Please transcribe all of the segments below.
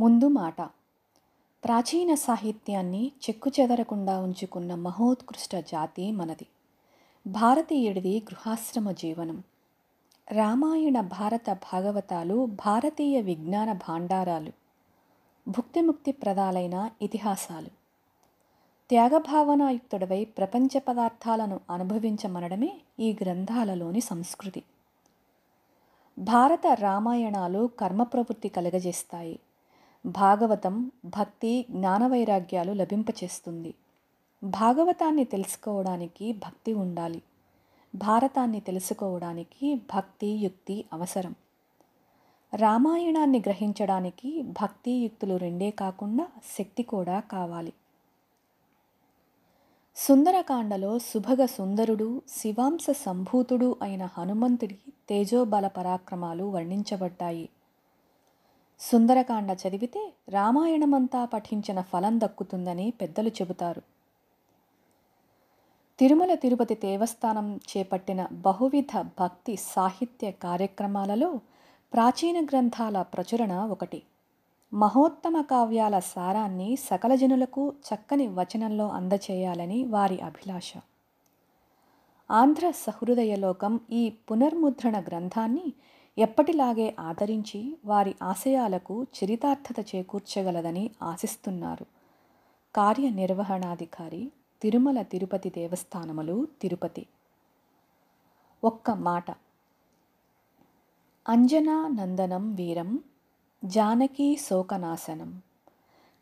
ముందు మాట. ప్రాచీన సాహిత్యాన్ని చెక్కుచెదరకుండా ఉంచుకున్న మహోత్కృష్ట జాతి మనది. భారతీయుడిది గృహాశ్రమ జీవనం. రామాయణ భారత భాగవతాలు భారతీయ విజ్ఞాన భాండారాలు. భుక్తిముక్తి ప్రదాలైన ఇతిహాసాలు. త్యాగభావనాయుక్తుడవై ప్రపంచ పదార్థాలను అనుభవించమనడమే ఈ గ్రంథాలలోని సంస్కృతి. భారత రామాయణాలు కర్మ ప్రవృత్తి కలగజేస్తాయి. భాగవతం భక్తి జ్ఞానవైరాగ్యాలు లభింపచేస్తుంది. భాగవతాన్ని తెలుసుకోవడానికి భక్తి ఉండాలి. భారతాన్ని తెలుసుకోవడానికి భక్తి యుక్తి అవసరం. రామాయణాన్ని గ్రహించడానికి భక్తి యుక్తులు రెండే కాకుండా శక్తి కూడా కావాలి. సుందరకాండలో సుభగ సుందరుడు శివాంశ సంభూతుడు అయిన హనుమంతుడి తేజోబల పరాక్రమాలు వర్ణించబడ్డాయి. సుందరకాండ చదివితే రామాయణమంతా పఠించిన ఫలం దక్కుతుందని పెద్దలు చెబుతారు. తిరుమల తిరుపతి దేవస్థానం చేపట్టిన బహువిధ భక్తి సాహిత్య కార్యక్రమాలలో ప్రాచీన గ్రంథాల ప్రచురణ ఒకటి. మహోత్తమ కావ్యాల సారాన్ని సకల జనులకు చక్కని వచనంలో అందచేయాలని వారి అభిలాష. ఆంధ్ర సహృదయలోకం ఈ పునర్ముద్రణ గ్రంథాన్ని ఎప్పటిలాగే ఆదరించి వారి ఆశయాలకు చరితార్థత చేకూర్చగలదని ఆశిస్తున్నారు. కార్యనిర్వహణాధికారి తిరుమల తిరుపతి దేవస్థానములు తిరుపతి. ఒక్క మాట. అంజనా నందనం వీరం జానకీ శోకనాశనం.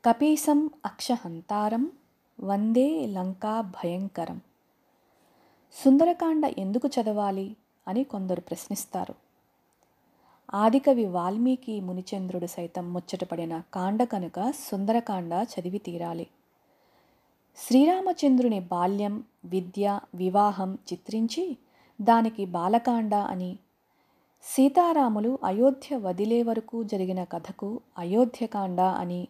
కపీసం అక్షహంతారం వందే లంకా భయంకరం. సుందరకాండ ఎందుకు చదవాలి అని కొందరు ప్రశ్నిస్తారు. ఆదికవి వాల్మీకి మునిచంద్రుడు సైతం ముచ్చటపడిన కాండ కనుక సుందరకాండ చదివి తీరాలి. శ్రీరామచంద్రుని బాల్యం విద్య వివాహం చిత్రించి దానికి బాలకాండ అని సీతారాములు అయోధ్య వదిలే వరకు జరిగిన కథకు అయోధ్యకాండ అని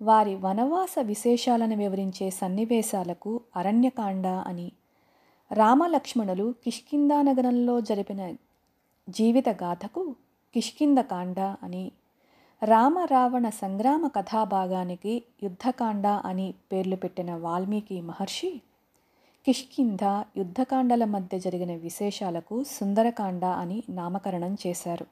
వారి వనవాస విశేషాలను వివరించే సన్నివేశాలకు అరణ్యకాండ అని రామలక్ష్మణులు కిష్కిందా నగరంలో జరిపిన జీవిత గాథకు కిష్కిందకాండ అని రామ రావణ సంగ్రామ కథాభాగానికి యుద్ధకాండ అని పేర్లు పెట్టిన వాల్మీకి మహర్షి కిష్కింధ యుద్ధకాండల మధ్య జరిగిన విశేషాలకు సుందరకాండ అని నామకరణం చేశారు.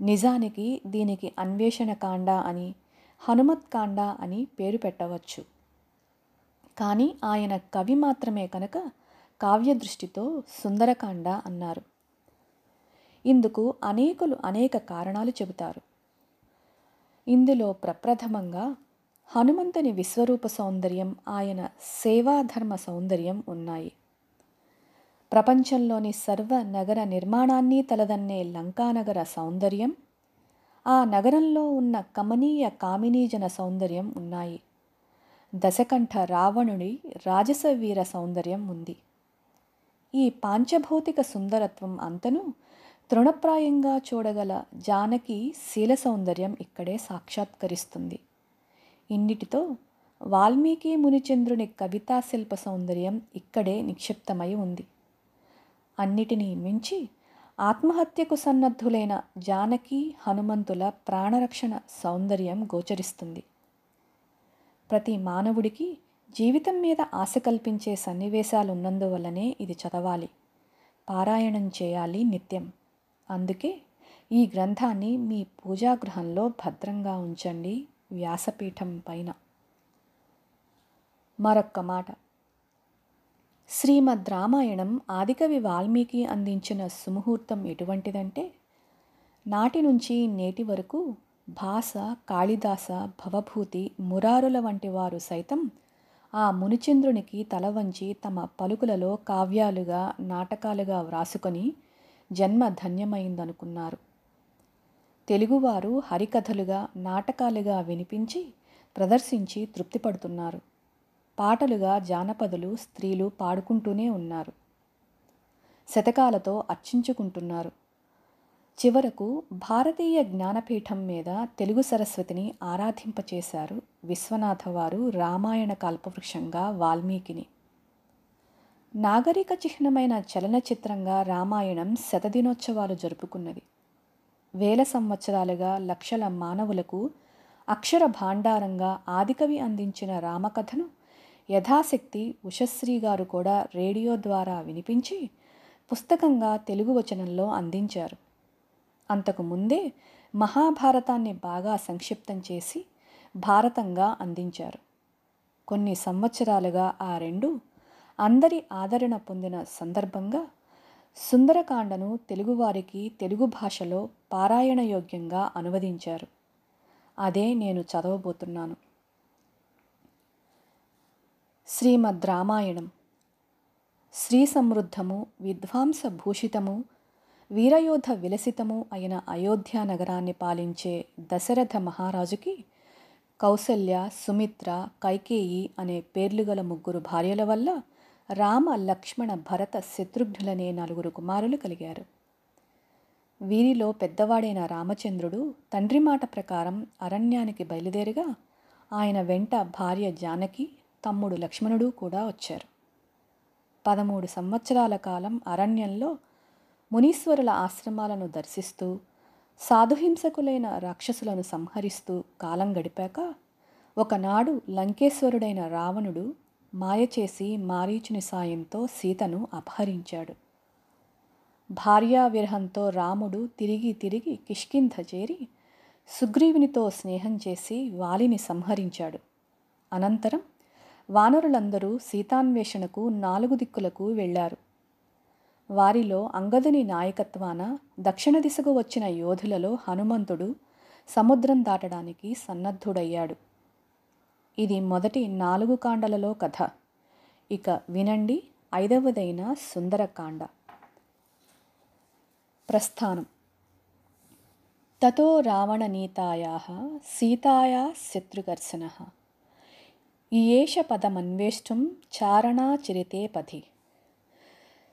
నిజానికి దీనికి అన్వేషణ కాండ అని హనుమత్కాండ అని పేరు పెట్టవచ్చు. కానీ ఆయన కవి మాత్రమే కనుక కావ్య దృష్టితో సుందరకాండ అన్నారు. ఇందుకు అనేకులు అనేక కారణాలు చెబుతారు. ఇందులో ప్రప్రథమంగా హనుమంతుని విశ్వరూప సౌందర్యం ఆయన సేవాధర్మ సౌందర్యం ఉన్నాయి. ప్రపంచంలోని సర్వ నగర నిర్మాణాన్ని తలదన్నే లంకానగర సౌందర్యం ఆ నగరంలో ఉన్న కమనీయ కామినీజన సౌందర్యం ఉన్నాయి. దశకంఠ రావణుడి రాజసవీర సౌందర్యం ఉంది. ఈ పాంచభౌతిక సుందరత్వం అంతను తృణప్రాయంగా చూడగల జానకి శీల సౌందర్యం ఇక్కడే సాక్షాత్కరిస్తుంది. ఇన్నిటితో వాల్మీకి మునిచంద్రుని కవితా శిల్ప సౌందర్యం ఇక్కడే నిక్షిప్తమై ఉంది. అన్నిటినీ మించి ఆత్మహత్యకు సన్నద్ధులైన జానకి హనుమంతుల ప్రాణరక్షణ సౌందర్యం గోచరిస్తుంది. ప్రతి మానవుడికి జీవితం మీద ఆశ కల్పించే సన్నివేశాలు ఉన్నందువల్లనే ఇది చదవాలి. పారాయణం చేయాలి నిత్యం. అందుకే ఈ గ్రంథాన్ని మీ పూజాగృహంలో భద్రంగా ఉంచండి వ్యాసపీఠం పైన. మరొక్క మాట. శ్రీమద్ రామాయణం ఆదికవి వాల్మీకి అందించిన సుముహూర్తం ఎటువంటిదంటే నాటి నుంచి నేటి వరకు భాస కాళిదాస భవభూతి మురారుల వంటి వారు సైతం ఆ మునిచంద్రునికి తల వంచి తమ పలుకులలో కావ్యాలుగా నాటకాలుగా వ్రాసుకొని జన్మ ధన్యమైందనుకున్నారు. తెలుగువారు హరికథలుగా నాటకాలుగా వినిపించి ప్రదర్శించి తృప్తిపడుతున్నారు. పాటలుగా జానపదులు స్త్రీలు పాడుకుంటూనే ఉన్నారు. శతకాలతో అర్చించుకుంటున్నారు. చివరకు భారతీయ జ్ఞానపీఠం మీద తెలుగు సరస్వతిని ఆరాధింపచేశారు విశ్వనాథ వారు రామాయణ కల్పవృక్షంగా వాల్మీకిని. నాగరిక చిహ్నమైన చలనచిత్రంగా రామాయణం శతదినోత్సవాలు జరుపుకున్నది. వేల సంవత్సరాలుగా లక్షల మానవులకు అక్షర భాండారంగా ఆదికవి అందించిన రామకథను యథాశక్తి ఉషశ్రీ గారు కూడా రేడియో ద్వారా వినిపించి పుస్తకంగా తెలుగు వచనంలో అందించారు. అంతకు ముందే మహాభారతాన్ని బాగా సంక్షిప్తం చేసి భారతంగా అందించారు. కొన్ని సంవత్సరాలుగా ఆ రెండు అందరి ఆదరణ పొందిన సందర్భంగా సుందరకాండను తెలుగువారికి తెలుగు భాషలో పారాయణయోగ్యంగా అనువదించారు. అదే నేను చదవబోతున్నాను. శ్రీమద్ రామాయణం. శ్రీ సమృద్ధము విద్వాంస భూషితము వీరయోధ విలసితము అయిన అయోధ్య నగరాన్ని పాలించే దశరథ మహారాజుకి కౌసల్య సుమిత్ర కైకేయి అనే పేర్లు గల ముగ్గురు భార్యల వల్ల రామ లక్ష్మణ భరత శత్రుఘ్నులనే నలుగురు కుమారులు కలిగారు. వీరిలో పెద్దవాడైన రామచంద్రుడు తండ్రి మాట ప్రకారం అరణ్యానికి బయలుదేరగా ఆయన వెంట భార్య జానకి తమ్ముడు లక్ష్మణుడు కూడా వచ్చారు. పదమూడు సంవత్సరాల కాలం అరణ్యంలో మునీశ్వరుల ఆశ్రమాలను దర్శిస్తూ సాధుహింసకులైన రాక్షసులను సంహరిస్తూ కాలం గడిపాక ఒకనాడు లంకేశ్వరుడైన రావణుడు మాయ చేసి మారీచుని సాయంతో సీతను అపహరించాడు. భార్యా విరహంతో రాముడు తిరిగి తిరిగి కిష్కింధ చేరి సుగ్రీవునితో స్నేహం చేసి వాలిని సంహరించాడు. అనంతరం వానరులందరూ సీతాన్వేషణకు నాలుగు దిక్కులకు వెళ్ళారు. వారిలో అంగదుని నాయకత్వాన దక్షిణ దిశకు వచ్చిన యోధులలో హనుమంతుడు సముద్రం దాటడానికి సన్నద్ధుడయ్యాడు. ఇది మొదటి నాలుగు కాండలలో కథ. ఇక వినండి ఐదవదైన సుందరకాండ. ప్రస్థానం. తతో రావణనీతాయా సీతాయా శత్రుకర్షణ ఈయేష పదమన్వేష్టం చారణాచరితే పథి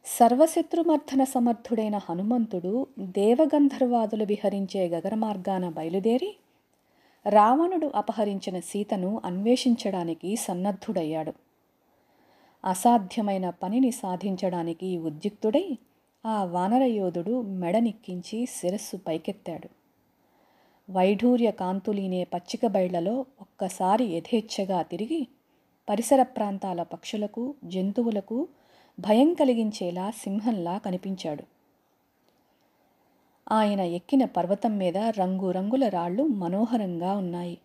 సర్వశత్రుమర్థన సమర్థుడైన హనుమంతుడు దేవగంధర్వాదులు విహరించే గగన మార్గాన బయలుదేరి రావణుడు అపహరించిన సీతను అన్వేషించడానికి సన్నద్ధుడయ్యాడు. అసాధ్యమైన పనిని సాధించడానికి ఉద్యుక్తుడై ఆ వానరయోధుడు మెడనిక్కించి శిరస్సు పైకెత్తాడు. వైఢూర్య కాంతులీనే పచ్చిక బయళ్ళలో ఒక్కసారి యథేచ్ఛగా తిరిగి పరిసర ప్రాంతాల పక్షులకు జంతువులకు భయం కలిగించేలా సింహంలా కనిపించాడు. ఆయన ఎక్కిన పర్వతం మీద రంగురంగుల రాళ్ళు మనోహరంగా ఉన్నాయి.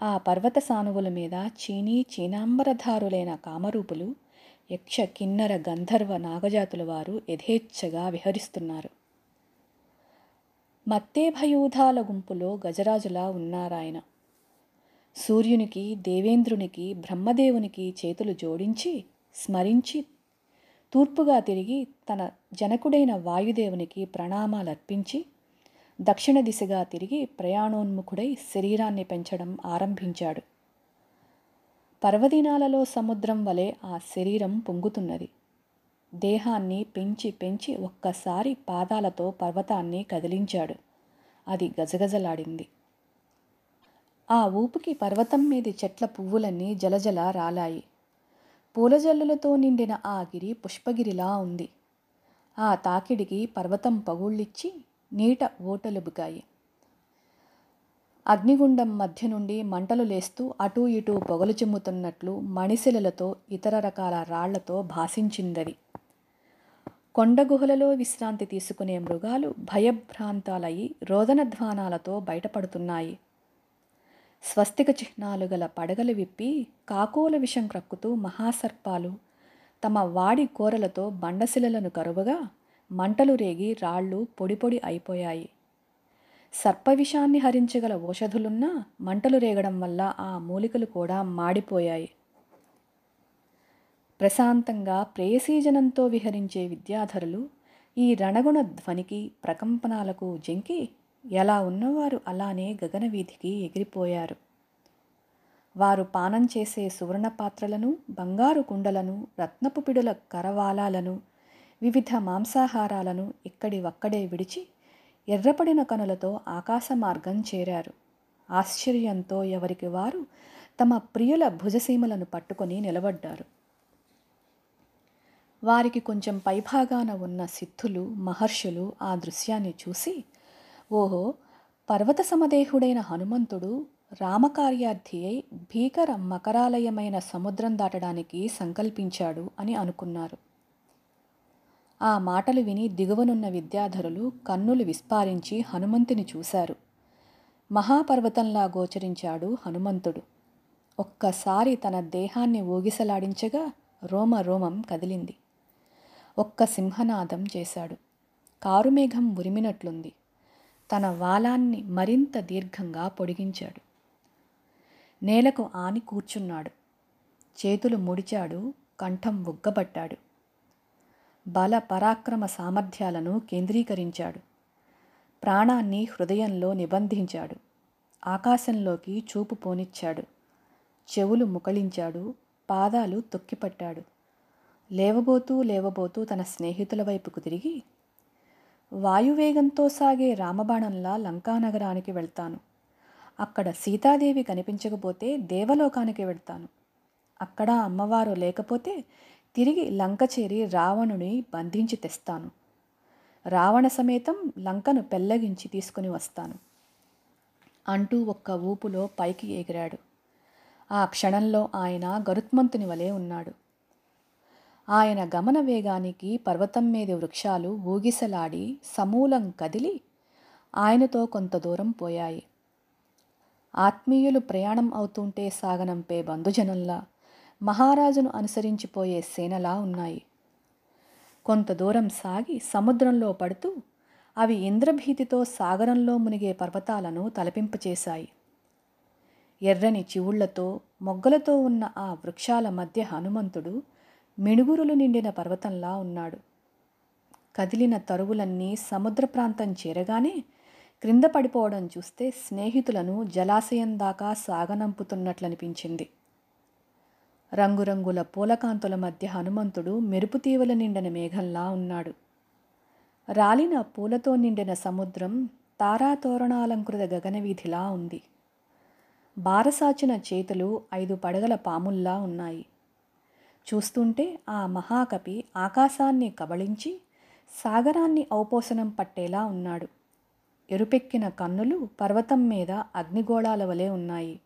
ఆ పర్వత సానువుల మీద చీనీ చీనాంబరధారులైన కామరూపులు యక్ష కిన్నర గంధర్వ నాగజాతుల వారు యథేచ్ఛగా విహరిస్తున్నారు. మత్తేభయూధాల గుంపులో గజరాజులా ఉన్నారాయన. సూర్యునికి దేవేంద్రునికి బ్రహ్మదేవునికి చేతులు జోడించి స్మరించి తూర్పుగా తిరిగి తన జనకుడైన వాయుదేవునికి ప్రణామాలర్పించి దక్షిణ దిశగా తిరిగి ప్రయాణోన్ముఖుడై శరీరాన్ని పెంచడం ఆరంభించాడు. పర్వదినాలలో సముద్రం వలె ఆ శరీరం పొంగుతున్నది. దేహాన్ని పెంచి పెంచి ఒక్కసారి పాదాలతో పర్వతాన్ని కదిలించాడు. అది గజగజలాడింది. ఆ ఊపుకి పర్వతం మీది చెట్ల పువ్వులన్నీ జలజల రాలాయి. పూలజల్లులతో నిండిన ఆ గిరి పుష్పగిరిలా ఉంది. ఆ తాకిడికి పర్వతం పగుళ్ళిచ్చి నీట ఓటలుబుకాయి అగ్నిగుండం మధ్య నుండి మంటలు లేస్తూ అటూ ఇటూ పొగలు చిమ్ముతున్నట్లు మణిశిలలతో ఇతర రకాల రాళ్ళతో భాసించిందది. కొండ గుహలలో విశ్రాంతి తీసుకునే మృగాలు భయభ్రాంతాలయ్యి రోదనధ్వానాలతో బయటపడుతున్నాయి. స్వస్తిక చిహ్నాలు గల పడగలు విప్పి కాకోల విషం క్రక్కుతూ మహాసర్పాలు తమ వాడి కూరలతో బండశిలలను కరువగా మంటలు రేగి రాళ్ళు పొడి పొడి అయిపోయాయి. సర్పవిషాన్ని హరించగల ఓషధులున్నా మంటలు రేగడం వల్ల ఆ మూలికలు కూడా మాడిపోయాయి. ప్రశాంతంగా ప్రేయసీజనంతో విహరించే విద్యాధరులు ఈ రణగుణ ధ్వనికి ప్రకంపనాలకు జంకి ఎలా ఉన్నవారు అలానే గగనవీధికి ఎగిరిపోయారు. వారు పానం చేసే సువర్ణ పాత్రలను బంగారు కుండలను రత్నపు పిడుల కరవాలాలను వివిధ మాంసాహారాలను ఇక్కడి ఒక్కడే విడిచి ఎర్రపడిన కనులతో ఆకాశ మార్గం చేరారు. ఆశ్చర్యంతో ఎవరికి వారు తమ ప్రియుల భుజసీమలను పట్టుకొని నిలబడ్డారు. వారికి కొంచెం పైభాగాన ఉన్న సిద్ధులు మహర్షులు ఆ దృశ్యాన్ని చూసి ఓహో పర్వత సమదేహుడైన హనుమంతుడు రామకార్యార్థి అయి భీకర మకరాలయమైన సముద్రం దాటడానికి సంకల్పించాడు అని అనుకున్నారు. ఆ మాటలు విని దిగువనున్న విద్యాధరులు కన్నులు విస్పారించి హనుమంతుని చూశారు. మహాపర్వతంలా గోచరించాడు హనుమంతుడు. ఒక్కసారి తన దేహాన్ని ఊగిసలాడించగా రోమ రోమం కదిలింది. ఒక్క సింహనాదం చేశాడు. కారుమేఘం ఉరిమినట్లుంది. తన వాలాన్ని మరింత దీర్ఘంగా పొడిగించాడు. నేలకు ఆని కూర్చున్నాడు. చేతులు ముడిచాడు కంఠం ఉగ్గబట్టాడు. బల పరాక్రమ సామర్థ్యాలను కేంద్రీకరించాడు. ప్రాణాన్ని హృదయంలో నిబంధించాడు. ఆకాశంలోకి చూపు పోనిచ్చాడు. చెవులు ముకళించాడు. పాదాలు తొక్కిపట్టాడు. లేవబోతూ లేవబోతూ తన స్నేహితుల వైపుకు తిరిగి వాయువేగంతో సాగే రామబాణంలా లంకానగరానికి వెళ్తాను. అక్కడ సీతాదేవి కనిపించకపోతే దేవలోకానికి వెళ్తాను. అక్కడ అమ్మవారు లేకపోతే తిరిగి లంక చేరి రావణుని బంధించి తెస్తాను. రావణ సమేతం లంకను పెల్లగించి తీసుకుని వస్తాను. అంటూ ఒక్క ఊపులో పైకి ఎగిరాడు. ఆ క్షణంలో ఆయన గరుత్మంతుని వలె ఉన్నాడు. ఆయన గమన వేగానికి పర్వతం మీద వృక్షాలు ఊగిసలాడి సమూలం కదిలి ఆయనతో కొంత దూరం పోయాయి. ఆత్మీయులు ప్రయాణం అవుతుంటే సాగనంపే బంధుజనంలా మహారాజును అనుసరించిపోయే సేనలా ఉన్నాయి. కొంత దూరం సాగి సముద్రంలో పడుతూ అవి ఇంద్రభీతితో సాగరంలో మునిగే పర్వతాలను తలపింపచేశాయి ఎర్రని చివుళ్ళతో మొగ్గలతో ఉన్న ఆ వృక్షాల మధ్య హనుమంతుడు మిణుగురులు నిండిన పర్వతంలా ఉన్నాడు. కదిలిన తరువులన్నీ సముద్ర ప్రాంతం చేరగానే క్రింద పడిపోవడం చూస్తే స్నేహితులను జలాశయం దాకా సాగనంపుతున్నట్లనిపించింది. రంగురంగుల పూలకాంతుల మధ్య హనుమంతుడు మెరుపు తీవల నిండిన మేఘంలా ఉన్నాడు. రాలిన పూలతో నిండిన సముద్రం తారాతోరణాలంకృత గగనవీధిలా ఉంది. బారసాచిన చేతులు ఐదు పడగల పాముల్లా ఉన్నాయి. చూస్తుంటే ఆ మహాకవి ఆకాశాన్ని కబళించి సాగరాన్ని ఔపోసనం పట్టేలా ఉన్నాడు. ఎరుపెక్కిన కన్నులు పర్వతం మీద అగ్నిగోళాల వలె ఉన్నాయి.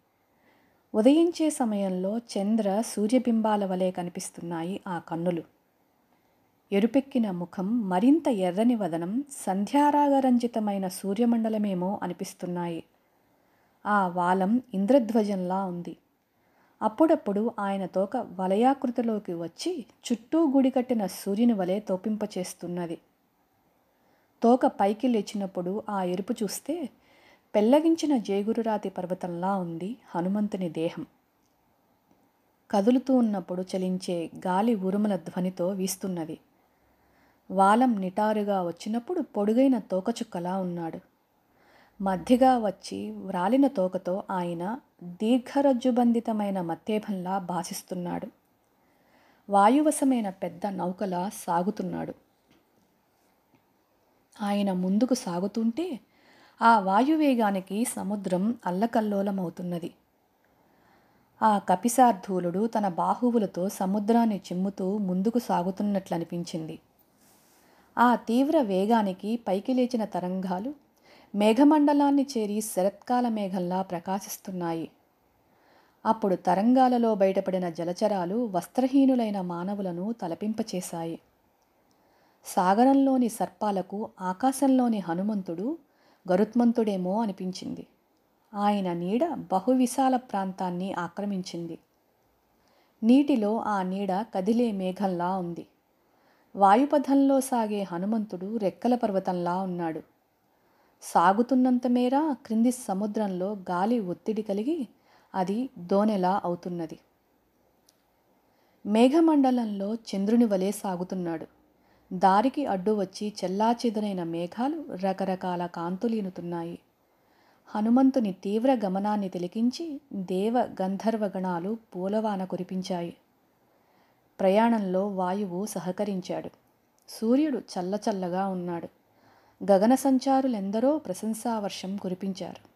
ఉదయించే సమయంలో చంద్ర సూర్యబింబాల వలె కనిపిస్తున్నాయి ఆ కన్నులు. ఎరుపెక్కిన ముఖం మరింత ఎర్రని వదనం సంధ్యారాగరంజితమైన సూర్యమండలమేమో అనిపిస్తున్నాయి. ఆ వాలం ఇంద్రధ్వజంలా ఉంది. అప్పుడప్పుడు ఆయన తోక వలయాకృతిలోకి వచ్చి చుట్టూ గుడి కట్టిన సూర్యుని వలె తోపింపచేస్తున్నది. తోక పైకి లేచినప్పుడు ఆ ఎరుపు చూస్తే పెల్లగించిన జేగురురాతి పర్వతంలా ఉంది హనుమంతుని దేహం. కదులుతూ ఉన్నప్పుడు చలించే గాలి ఉరుముల ధ్వనితో వీస్తున్నది. వాలం నిటారుగా వచ్చినప్పుడు పొడుగైన తోకచుక్కలా ఉన్నాడు. మధ్యగా వచ్చి వ్రాలిన తోకతో ఆయన దీర్ఘరజ్జుబంధితమైన మత్తేభంలా భాసిస్తున్నాడు. వాయువశమైన పెద్ద నౌకలా సాగుతున్నాడు. ఆయన ముందుకు సాగుతుంటే ఆ వాయువేగానికి సముద్రం అల్లకల్లోలమవుతున్నది. ఆ కపిసార్థూలుడు తన బాహువులతో సముద్రాన్ని చిమ్ముతూ ముందుకు సాగుతున్నట్లనిపించింది. ఆ తీవ్ర వేగానికి పైకి లేచిన తరంగాలు మేఘమండలాన్ని చేరి శరత్కాల మేఘంలా ప్రకాశిస్తున్నాయి. అప్పుడు తరంగాలలో బయటపడిన జలచరాలు వస్త్రహీనులైన మానవులను తలపింపచేశాయి. సాగరంలోని సర్పాలకు ఆకాశంలోని హనుమంతుడు గరుత్మంతుడేమో అనిపించింది. ఆయన నీడ బహువిశాల ప్రాంతాన్ని ఆక్రమించింది. నీటిలో ఆ నీడ కదిలే మేఘంలా ఉంది. వాయుపథంలో సాగే హనుమంతుడు రెక్కల పర్వతంలా ఉన్నాడు. సాగుతున్నంత మేర క్రింది సముద్రంలో గాలి ఒత్తిడి కలిగి అది దోనెలా అవుతున్నది. మేఘమండలంలో చంద్రుని వలె సాగుతున్నాడు. దారికి అడ్డు వచ్చి చెల్లాచెదురైన మేఘాలు రకరకాల కాంతులీనుతున్నాయి. హనుమంతుని తీవ్ర గమనాన్ని తిలికించి దేవ గంధర్వగణాలు పూలవాన కురిపించాయి. ప్రయాణంలో వాయువు సహకరించాడు. సూర్యుడు చల్లచల్లగా ఉన్నాడు. గగన సంచారులెందరో ప్రశంసావర్షం కురిపించారు.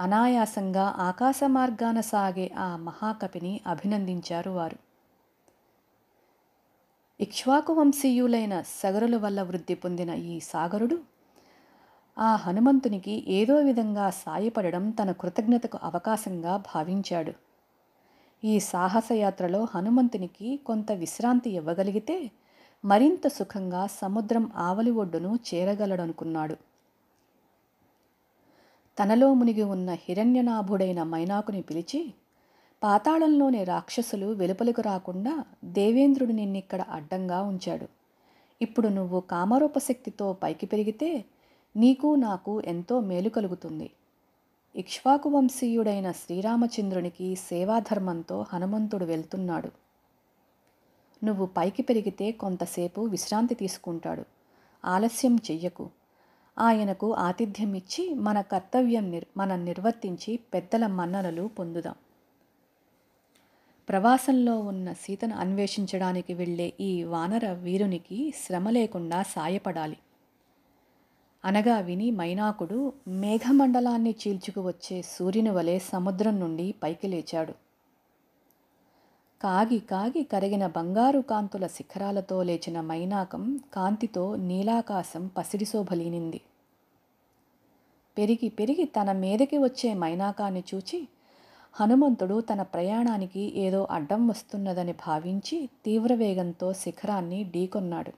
అనాయాసంగా ఆకాశ మార్గాన సాగే ఆ మహాకపిని అభినందించారు వారు. ఇక్ష్వాకు వంశీయులైన సగరుల వల్ల వృద్ధి పొందిన ఈ సాగరుడు ఆ హనుమంతునికి ఏదో విధంగా సాయపడడం తన కృతజ్ఞతకు అవకాశంగా భావించాడు. ఈ సాహసయాత్రలో హనుమంతునికి కొంత విశ్రాంతి ఇవ్వగలిగితే మరింత సుఖంగా సముద్రం ఆవలి ఒడ్డును చేరగలడనుకున్నాడు. తనలో మునిగి ఉన్న హిరణ్యనాభుడైన మైనాకుని పిలిచి పాతాళంలోని రాక్షసులు వెలుపలకు రాకుండా దేవేంద్రుడు నిన్నిక్కడ అడ్డంగా ఉంచాడు. ఇప్పుడు నువ్వు కామరూపశక్తితో పైకి పెరిగితే నీకు నాకు ఎంతో మేలు కలుగుతుంది. ఇక్ష్వాకు వంశీయుడైన శ్రీరామచంద్రునికి సేవాధర్మంతో హనుమంతుడు వెళ్తున్నాడు. నువ్వు పైకి పెరిగితే కొంతసేపు విశ్రాంతి తీసుకుంటాడు. ఆలస్యం చెయ్యకు. ఆయనకు ఆతిథ్యం ఇచ్చి మన కర్తవ్యం నిర్ మనం నిర్వర్తించి పెద్దల మన్ననలు పొందుదాం. ప్రవాసంలో ఉన్న సీతను అన్వేషించడానికి వెళ్ళే ఈ వానర వీరునికి శ్రమ లేకుండా సాయపడాలి. అనగా విని మైనాకుడు మేఘమండలాన్ని చీల్చుకు వచ్చే సూర్యుని వలె సముద్రం నుండి పైకి లేచాడు. కాగి కాగి కరిగిన బంగారు కాంతుల శిఖరాలతో లేచిన మైనాకం కాంతితో నీలాకాశం పసిడిశోభలీనింది పెరిగి పెరిగి తన మీదకి వచ్చే మైనాకాన్ని చూచి హనుమంతుడు తన ప్రయాణానికి ఏదో అడ్డం వస్తున్నదని భావించి తీవ్రవేగంతో శిఖరాన్ని ఢీకొన్నాడు.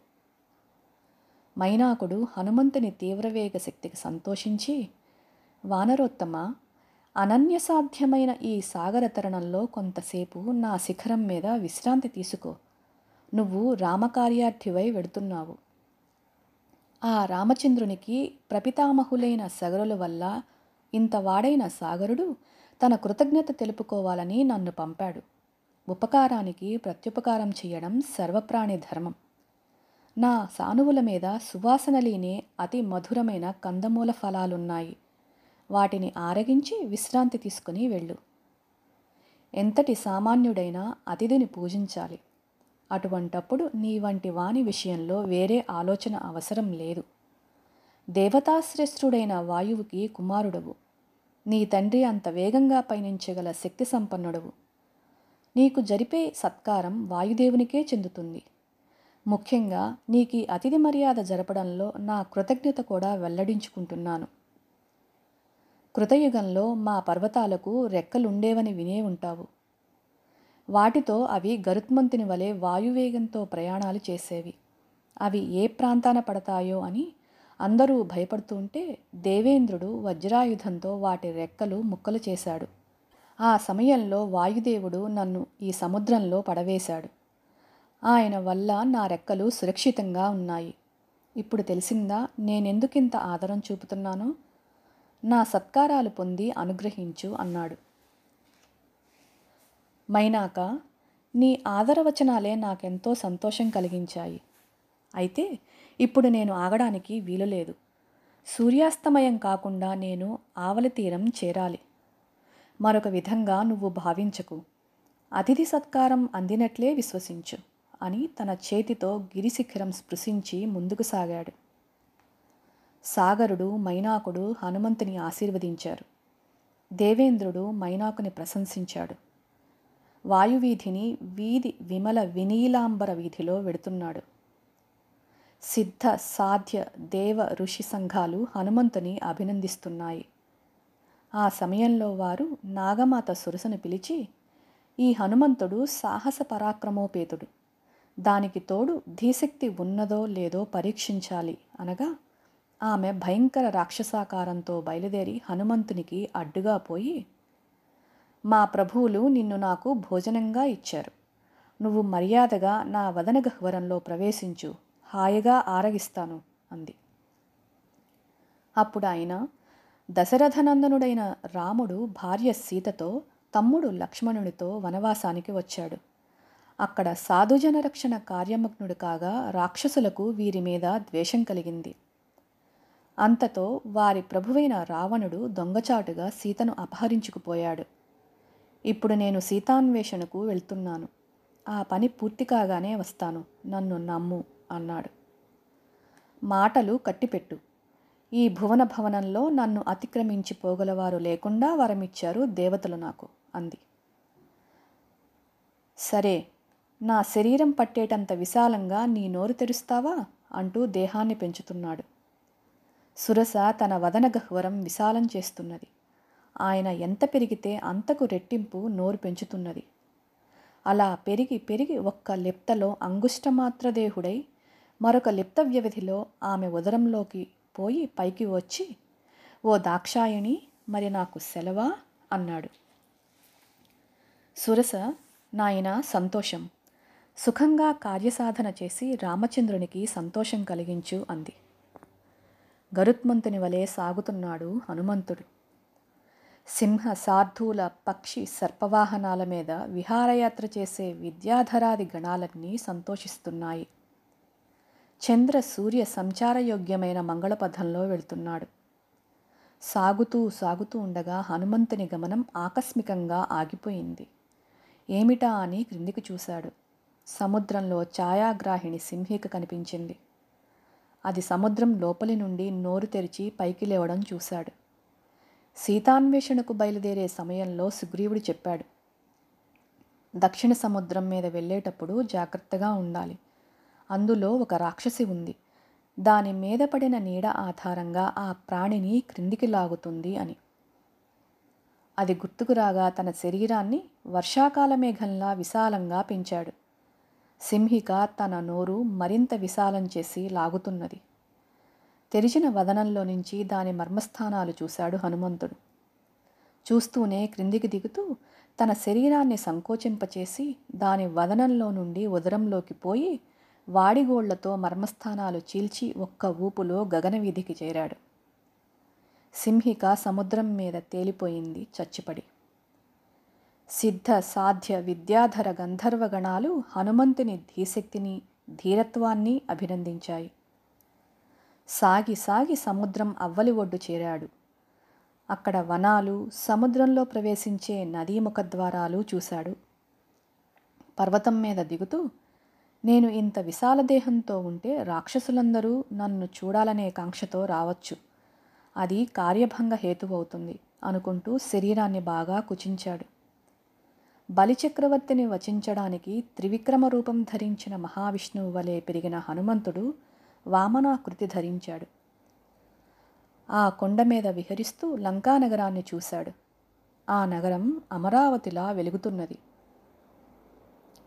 మైనాకుడు హనుమంతుని తీవ్రవేగ శక్తికి సంతోషించి వానరోత్తమ అనన్యసాధ్యమైన ఈ సాగర తరణంలో కొంతసేపు నా శిఖరం మీద విశ్రాంతి తీసుకో. నువ్వు రామకార్యార్థివై వెడుతున్నావు. ఆ రామచంద్రునికి ప్రపితామహులైన సగరుల వల్ల ఇంత వాడైన సాగరుడు తన కృతజ్ఞత తెలుపుకోవాలని నన్ను పంపాడు. ఉపకారానికి ప్రత్యుపకారం చేయడం సర్వప్రాణి ధర్మం. నా సానువుల మీద సువాసన లేని అతి మధురమైన కందమూల ఫలాలున్నాయి. వాటిని ఆరగించి విశ్రాంతి తీసుకుని వెళ్ళు. ఎంతటి సామాన్యుడైనా అతిథిని పూజించాలి. అటువంటప్పుడు నీ వంటి వాణి విషయంలో వేరే ఆలోచన అవసరం లేదు. దేవతాశ్రేష్ఠుడైన వాయువుకి కుమారుడవు. నీ తండ్రి అంత వేగంగా పయనించగల శక్తి సంపన్నుడవు. నీకు జరిపే సత్కారం వాయుదేవునికే చెందుతుంది. ముఖ్యంగా నీకు అతిథి మర్యాద జరపడంలో నా కృతజ్ఞత కూడా వెల్లడించుకుంటున్నాను. కృతయుగంలో మా పర్వతాలకు రెక్కలుండేవని వినే ఉంటావు. వాటితో అవి గరుత్మంతుని వలె వాయువేగంతో ప్రయాణాలు చేసేవి. అవి ఏ ప్రాంతాన పడతాయో అని అందరూ భయపడుతుంటే దేవేంద్రుడు వజ్రాయుధంతో వాటి రెక్కలు ముక్కలు చేశాడు. ఆ సమయంలో వాయుదేవుడు నన్ను ఈ సముద్రంలో పడవేశాడు. ఆయన వల్ల నా రెక్కలు సురక్షితంగా ఉన్నాయి. ఇప్పుడు తెలిసిందా నేనెందుకింత ఆదరం చూపుతున్నానో? నా సత్కారాలు పొంది అనుగ్రహించు అన్నాడు. మైనాక నీ ఆదరవచనాలే నాకెంతో సంతోషం కలిగించాయి. అయితే ఇప్పుడు నేను ఆగడానికి వీలులేదు. సూర్యాస్తమయం కాకుండా నేను ఆవలి తీరం చేరాలి. మరొక విధంగా నువ్వు భావించకు. అతిథి సత్కారం అందినట్లే విశ్వసించు అని తన చేతితో గిరిశిఖరం స్పృశించి ముందుకు సాగాడు. సాగరుడు మైనాకుడు హనుమంతుని ఆశీర్వదించారు. దేవేంద్రుడు మైనాకుని ప్రశంసించాడు. వాయువీధిని వీధి విమల వినీలాంబర వీధిలో వెడుతున్నాడు. సిద్ధ సాధ్య దేవ ఋషి సంఘాలు హనుమంతుని అభినందిస్తున్నాయి. ఆ సమయంలో వారు నాగమాత సురసను పిలిచి ఈ హనుమంతుడు సాహస పరాక్రమోపేతుడు. దానికి తోడు ధీశక్తి ఉన్నదో లేదో పరీక్షించాలి అనగా ఆమె భయంకర రాక్షసాకారంతో బయలుదేరి హనుమంతునికి అడ్డుగా పోయి మా ప్రభువులు నిన్ను నాకు భోజనంగా ఇచ్చారు. నువ్వు మర్యాదగా నా వదన గహ్వరంలో ప్రవేశించు. హాయిగా ఆరగిస్తాను అంది. అప్పుడు ఆయన దశరథనందనుడైన రాముడు భార్య సీతతో తమ్ముడు లక్ష్మణునితో వనవాసానికి వచ్చాడు. అక్కడ సాధుజన రక్షణ కార్యమగ్నుడు కాగా రాక్షసులకు వీరి మీద ద్వేషం కలిగింది. అంతతో వారి ప్రభువైన రావణుడు దొంగచాటుగా సీతను అపహరించుకుపోయాడు. ఇప్పుడు నేను సీతాన్వేషణకు వెళ్తున్నాను. ఆ పని పూర్తి కాగానే వస్తాను. నన్ను నమ్ము అన్నాడు. మాటలు కట్టిపెట్టు. ఈ భువన భవనంలో నన్ను అతిక్రమించి పోగలవారు లేకుండా వరమిచ్చారు దేవతలు నాకు అంది. సరే నా శరీరం పట్టేటంత విశాలంగా నీ నోరు తెరుస్తావా? అంటూ దేహాన్ని పెంచుతున్నాడు. సురస తన వదన గహ్వరం విశాలం చేస్తున్నది. ఆయన ఎంత పెరిగితే అంతకు రెట్టింపు నోరు పెంచుతున్నది. అలా పెరిగి పెరిగి ఒక్క లిప్తలో అంగుష్టమాత్రదేహుడై మరొక లిప్త వ్యవధిలో ఆమె ఉదరంలోకి పోయి పైకి వచ్చి ఓ దాక్షాయణి మరి నాకు సెలవా అన్నాడు. సురస నాయన సంతోషం. సుఖంగా కార్యసాధన చేసి రామచంద్రునికి సంతోషం కలిగించు అంది. గరుత్మంతుని వలె సాగుతున్నాడు హనుమంతుడు. సింహ సార్థూల పక్షి సర్పవాహనాల మీద విహారయాత్ర చేసే విద్యాధరాది గణాలన్నీ సంతోషిస్తున్నాయి. చంద్ర సూర్య సంచారయోగ్యమైన మంగళపథంలో వెళ్తున్నాడు. సాగుతూ సాగుతూ ఉండగా హనుమంతుని గమనం ఆకస్మికంగా ఆగిపోయింది. ఏమిటా అని క్రిందికి చూశాడు. సముద్రంలో ఛాయాగ్రాహిణి సింహిక కనిపించింది. అది సముద్రం లోపలి నుండి నోరు తెరిచి పైకి లేవడం చూశాడు. సీతాన్వేషణకు బయలుదేరే సమయంలో సుగ్రీవుడు చెప్పాడు. దక్షిణ సముద్రం మీద వెళ్ళేటప్పుడు జాగ్రత్తగా ఉండాలి. అందులో ఒక రాక్షసి ఉంది. దాని మీద పడిన నీడ ఆధారంగా ఆ ప్రాణిని క్రిందికి లాగుతుంది అని. అది గుర్తుకు రాగా తన శరీరాన్ని వర్షాకాల మేఘంలా విశాలంగా పెంచాడు. సింహిక తన నోరు మరింత విశాలం చేసి లాగుతున్నది. తెరిచిన వదనంలో నుంచి దాని మర్మస్థానాలు చూశాడు హనుమంతుడు. చూస్తూనే క్రిందికి దిగుతూ తన శరీరాన్ని సంకోచింపచేసి దాని వదనంలో నుండి ఉదరంలోకి పోయి వాడిగోళ్ళతో మర్మస్థానాలు చీల్చి ఒక్క ఊపులో గగనవీధికి చేరాడు. సింహిక సముద్రం మీద తేలిపోయింది చచ్చిపడి. సిద్ధ సాధ్య విద్యాధర గంధర్వగణాలు హనుమంతుని ధీశక్తిని ధీరత్వాన్ని అభినందించాయి. సాగి సాగి సముద్రం అవ్వలి ఒడ్డు చేరాడు. అక్కడ వనాలు సముద్రంలో ప్రవేశించే నదీ ముఖద్వారాలు చూశాడు. పర్వతం మీద దిగుతూ నేను ఇంత విశాల దేహంతో ఉంటే రాక్షసులందరూ నన్ను చూడాలనే కాంక్షతో రావచ్చు. అది కార్యభంగ హేతువవుతుంది అనుకుంటూ శరీరాన్ని బాగా కుచించాడు. బలిచక్రవర్తిని వచించడానికి త్రివిక్రమ రూపం ధరించిన మహావిష్ణువు వలె పెరిగిన హనుమంతుడు వామనాకృతి ధరించాడు. ఆ కొండ మీద విహరిస్తూ లంకానగరాన్ని చూశాడు. ఆ నగరం అమరావతిలా వెలుగుతున్నది.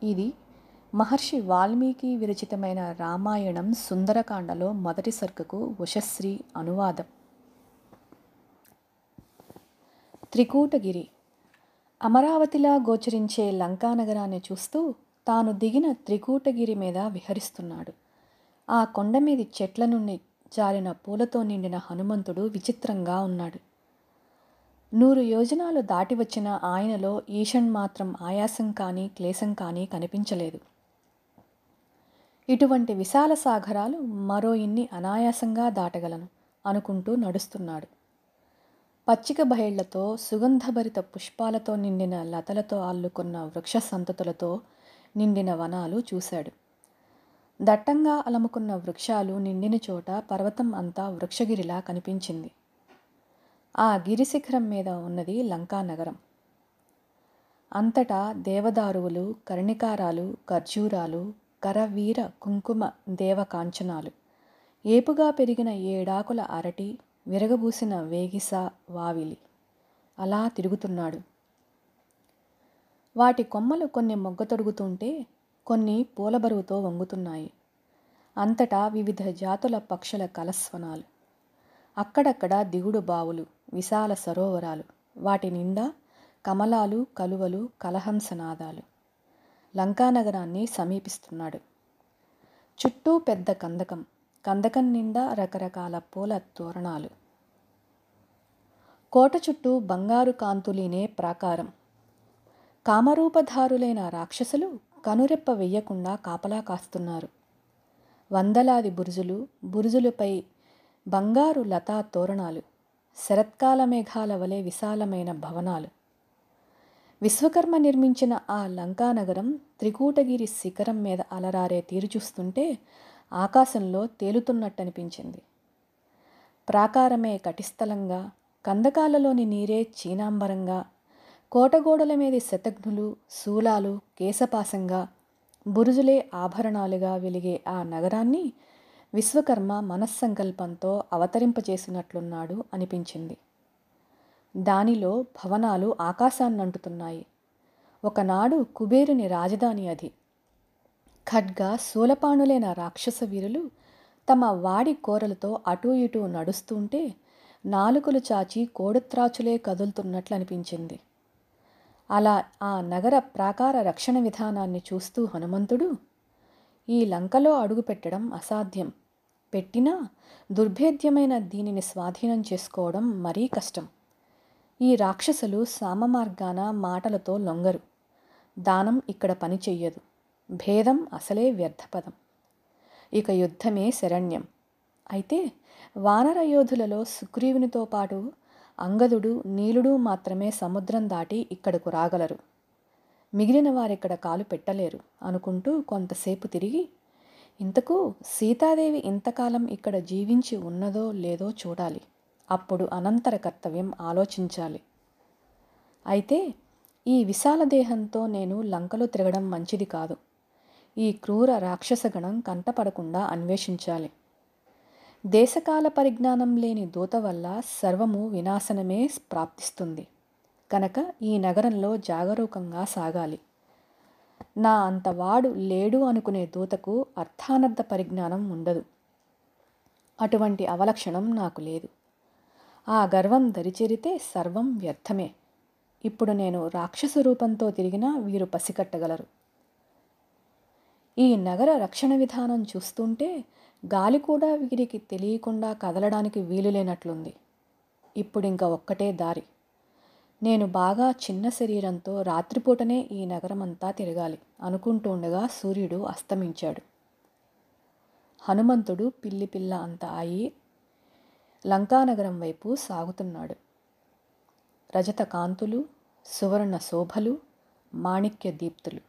ఇది మహర్షి వాల్మీకి విరచితమైన రామాయణం సుందరకాండలో మొదటి సర్గకు ఉషశ్రీ అనువాదం. త్రికూటగిరి అమరావతిలా గోచరించే లంకానగరాన్ని చూస్తూ తాను దిగిన త్రికూటగిరి మీద విహరిస్తున్నాడు. ఆ కొండ మీది చెట్ల నుండి జారిన పూలతో నిండిన హనుమంతుడు విచిత్రంగా ఉన్నాడు. నూరు యోజనాలు దాటి వచ్చిన ఆయనలో ఈషన్ మాత్రం ఆయాసం కానీ క్లేశం కానీ కనిపించలేదు. ఇటువంటి విశాల సాగరాలు మరో ఇన్ని అనాయాసంగా దాటగలను అనుకుంటూ నడుస్తున్నాడు. పచ్చిక బయళ్ళతో సుగంధభరిత పుష్పాలతో నిండిన లతలతో అల్లుకున్న వృక్ష సంతతులతో నిండిన వనాలు చూశాడు. దట్టంగా అలముకున్న వృక్షాలు నిండిన చోట పర్వతం అంతా వృక్షగిరిలా కనిపించింది. ఆ గిరిశిఖరం మీద ఉన్నది లంకా నగరం అంతటా దేవదారువులు కర్ణికారాలు ఖర్జూరాలు కరవీర కుంకుమ దేవకాంచనాలు. ఏపుగా పెరిగిన ఏడాకుల అరటి విరగబూసిన వేగిస వావిలి. అలా తిరుగుతున్నాడు. వాటి కొమ్మలు కొన్ని మొగ్గ తొడుగుతుంటే కొన్ని పూలబరువుతో వంగుతున్నాయి. అంతటా వివిధ జాతుల పక్షుల కలస్వనాలు. అక్కడక్కడ దిగుడు బావులు విశాల సరోవరాలు. వాటి నిండా కమలాలు కలువలు కలహంసనాదాలు. లంకానగరాన్ని సమీపిస్తున్నాడు. చుట్టూ పెద్ద కందకం. కందకం నిండా రకరకాల పూల తోరణాలు. కోట చుట్టూ బంగారు కాంతులీనే ప్రాకారం. కామరూపధారులైన రాక్షసులు కనురెప్ప వెయ్యకుండా కాపలా కాస్తున్నారు. వందలాది బురుజులు బురుజులపై బంగారు లతా తోరణాలు శరత్కాల మేఘాల వలె విశాలమైన భవనాలు. విశ్వకర్మ నిర్మించిన ఆ లంకానగరం త్రికూటగిరి శిఖరం మీద అలరారే తీరు చూస్తుంటే ఆకాశంలో తేలుతున్నట్టనిపించింది. ప్రాకారమే కటిస్థలంగా కందకాలలోని నీరే చీనాంబరంగా కోటగోడల మీది శతఘ్నులు శూలాలు కేశపాసంగా బురుజులే ఆభరణాలుగా వెలిగే ఆ నగరాన్ని విశ్వకర్మ మనస్సంకల్పంతో అవతరింపచేసినట్లున్నాడు అనిపించింది. దానిలో భవనాలు ఆకాశాన్నంటుతున్నాయి. ఒకనాడు కుబేరుని రాజధాని అది. ఖడ్గ శూలపాణులైన రాక్షస వీరులు తమ వాడి కోరలతో అటూ ఇటూ నడుస్తుంటే నాలుకలు చాచి కోడత్రాచులే కదులుతున్నట్లు అనిపించింది. అలా ఆ నగర ప్రాకార రక్షణ విధానాన్ని చూస్తూ హనుమంతుడు ఈ లంకలో అడుగుపెట్టడం అసాధ్యం. పెట్టినా దుర్భేద్యమైన దీనిని స్వాధీనం చేసుకోవడం మరీ కష్టం. ఈ రాక్షసులు సామమార్గాన మాటలతో లొంగరు. దానం ఇక్కడ పని చెయ్యదు. భేదం అసలే వ్యర్థపదం. ఇక యుద్ధమే శరణ్యం. అయితే వానర యోధులలో సుగ్రీవునితో పాటు అంగదుడు నీలుడు మాత్రమే సముద్రం దాటి ఇక్కడకు రాగలరు. మిగిలిన వారిక్కడ కాలు పెట్టలేరు అనుకుంటూ కొంతసేపు తిరిగి ఇంతకు సీతాదేవి ఇంతకాలం ఇక్కడ జీవించి ఉన్నదో లేదో చూడాలి. అప్పుడు అనంతర కర్తవ్యం ఆలోచించాలి. అయితే ఈ విశాల దేహంతో నేను లంకలో తిరగడం మంచిది కాదు. ఈ క్రూర రాక్షసగణం కంటపడకుండా అన్వేషించాలి. దేశకాల పరిజ్ఞానం లేని దూత వల్ల సర్వము వినాశనమే ప్రాప్తిస్తుంది. కనుక ఈ నగరంలో జాగరూకంగా సాగాలి. నా అంతవాడు లేడు అనుకునే దూతకు అర్థానర్థ పరిజ్ఞానం ఉండదు. అటువంటి అవలక్షణం నాకు లేదు. ఆ గర్వం దరిచేరితే సర్వం వ్యర్థమే. ఇప్పుడు నేను రాక్షస రూపంతో తిరిగినా వీరు పసికట్టగలరు. ఈ నగర రక్షణ విధానం చూస్తుంటే గాలి కూడా వీరికి తెలియకుండా కదలడానికి వీలులేనట్లుంది ఇప్పుడు ఇంకా ఒక్కటే దారి. నేను బాగా చిన్న శరీరంతో రాత్రిపూటనే ఈ నగరమంతా తిరగాలి అనుకుంటూ ఉండగా సూర్యుడు అస్తమించాడు. హనుమంతుడు పిల్లి పిల్ల అంత అయి లంకానగరం వైపు సాగుతున్నాడు. రజత కాంతులు సువర్ణ శోభలు మాణిక్య దీప్తులు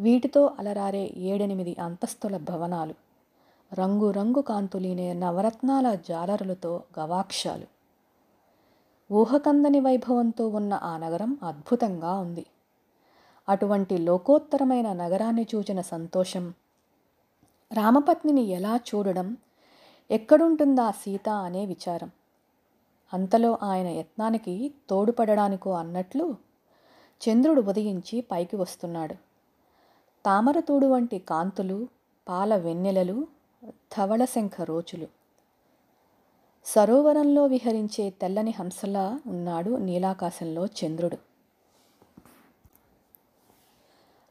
వీటితో అలరారే ఏడెనిమిది అంతస్తుల భవనాలు. రంగురంగు కాంతులీనే నవరత్నాల జాలరులతో గవాక్షాలు. ఊహకందని వైభవంతో ఉన్న ఆ నగరం అద్భుతంగా ఉంది. అటువంటి లోకోత్తరమైన నగరాన్ని చూచిన సంతోషం రామపత్నిని ఎలా చూడడం ఎక్కడుంటుందా సీత అనే విచారం. అంతలో ఆయన యత్నానికి తోడుపడడానికో అన్నట్లు చంద్రుడు ఉదయించి పైకి వస్తున్నాడు. తామరతోడు వంటి కాంతులు పాల వెన్నెలలు ధవళశంఖ రోచులు సరోవరంలో విహరించే తెల్లని హంసలా ఉన్నాడు నీలాకాశంలో చంద్రుడు.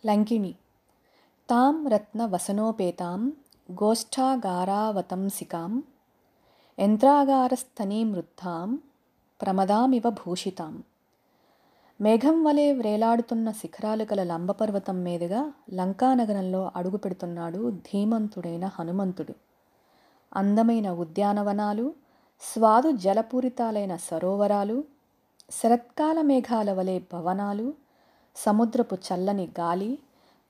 లంకిణి తాం రత్న వసనోపేతాం గోష్ఠాగారావతంసికాం యంత్రాగారస్థనీమృద్ధాం ప్రమదామివ భూషితాం. మేఘం వలె వ్రేలాడుతున్న శిఖరాలు గల లంబపర్వతం మీదుగా లంకానగరంలో అడుగు పెడుతున్నాడు ధీమంతుడైన హనుమంతుడు. అందమైన ఉద్యానవనాలు స్వాదు జలపూరితాలైన సరోవరాలు శరత్కాల మేఘాల వలె భవనాలు సముద్రపు చల్లని గాలి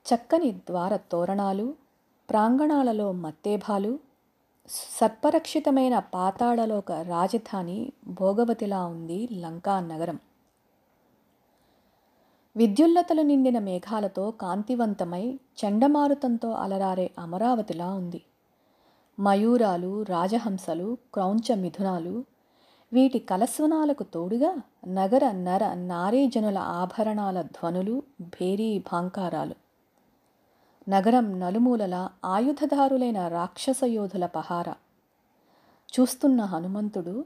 చక్కని ద్వార తోరణాలు ప్రాంగణాలలో మత్తేభాలు సర్పరక్షితమైన పాతాళలోక రాజధాని భోగవతిలా ఉంది లంకా నగరం. విద్యుల్లతలు నిండిన మేఘాలతో కాంతివంతమై చండమారుతంతో అలరారే అమరావతిలా ఉంది. మయూరాలు రాజహంసలు క్రౌంచ మిథునాలు వీటి కలస్వనాలకు తోడుగా నగర నర నారీజనుల ఆభరణాల ధ్వనులు భేరీ భాంకారాలు. నగరం నలుమూలల ఆయుధదారులైన రాక్షస యోధుల పహార. చూస్తున్న హనుమంతుడు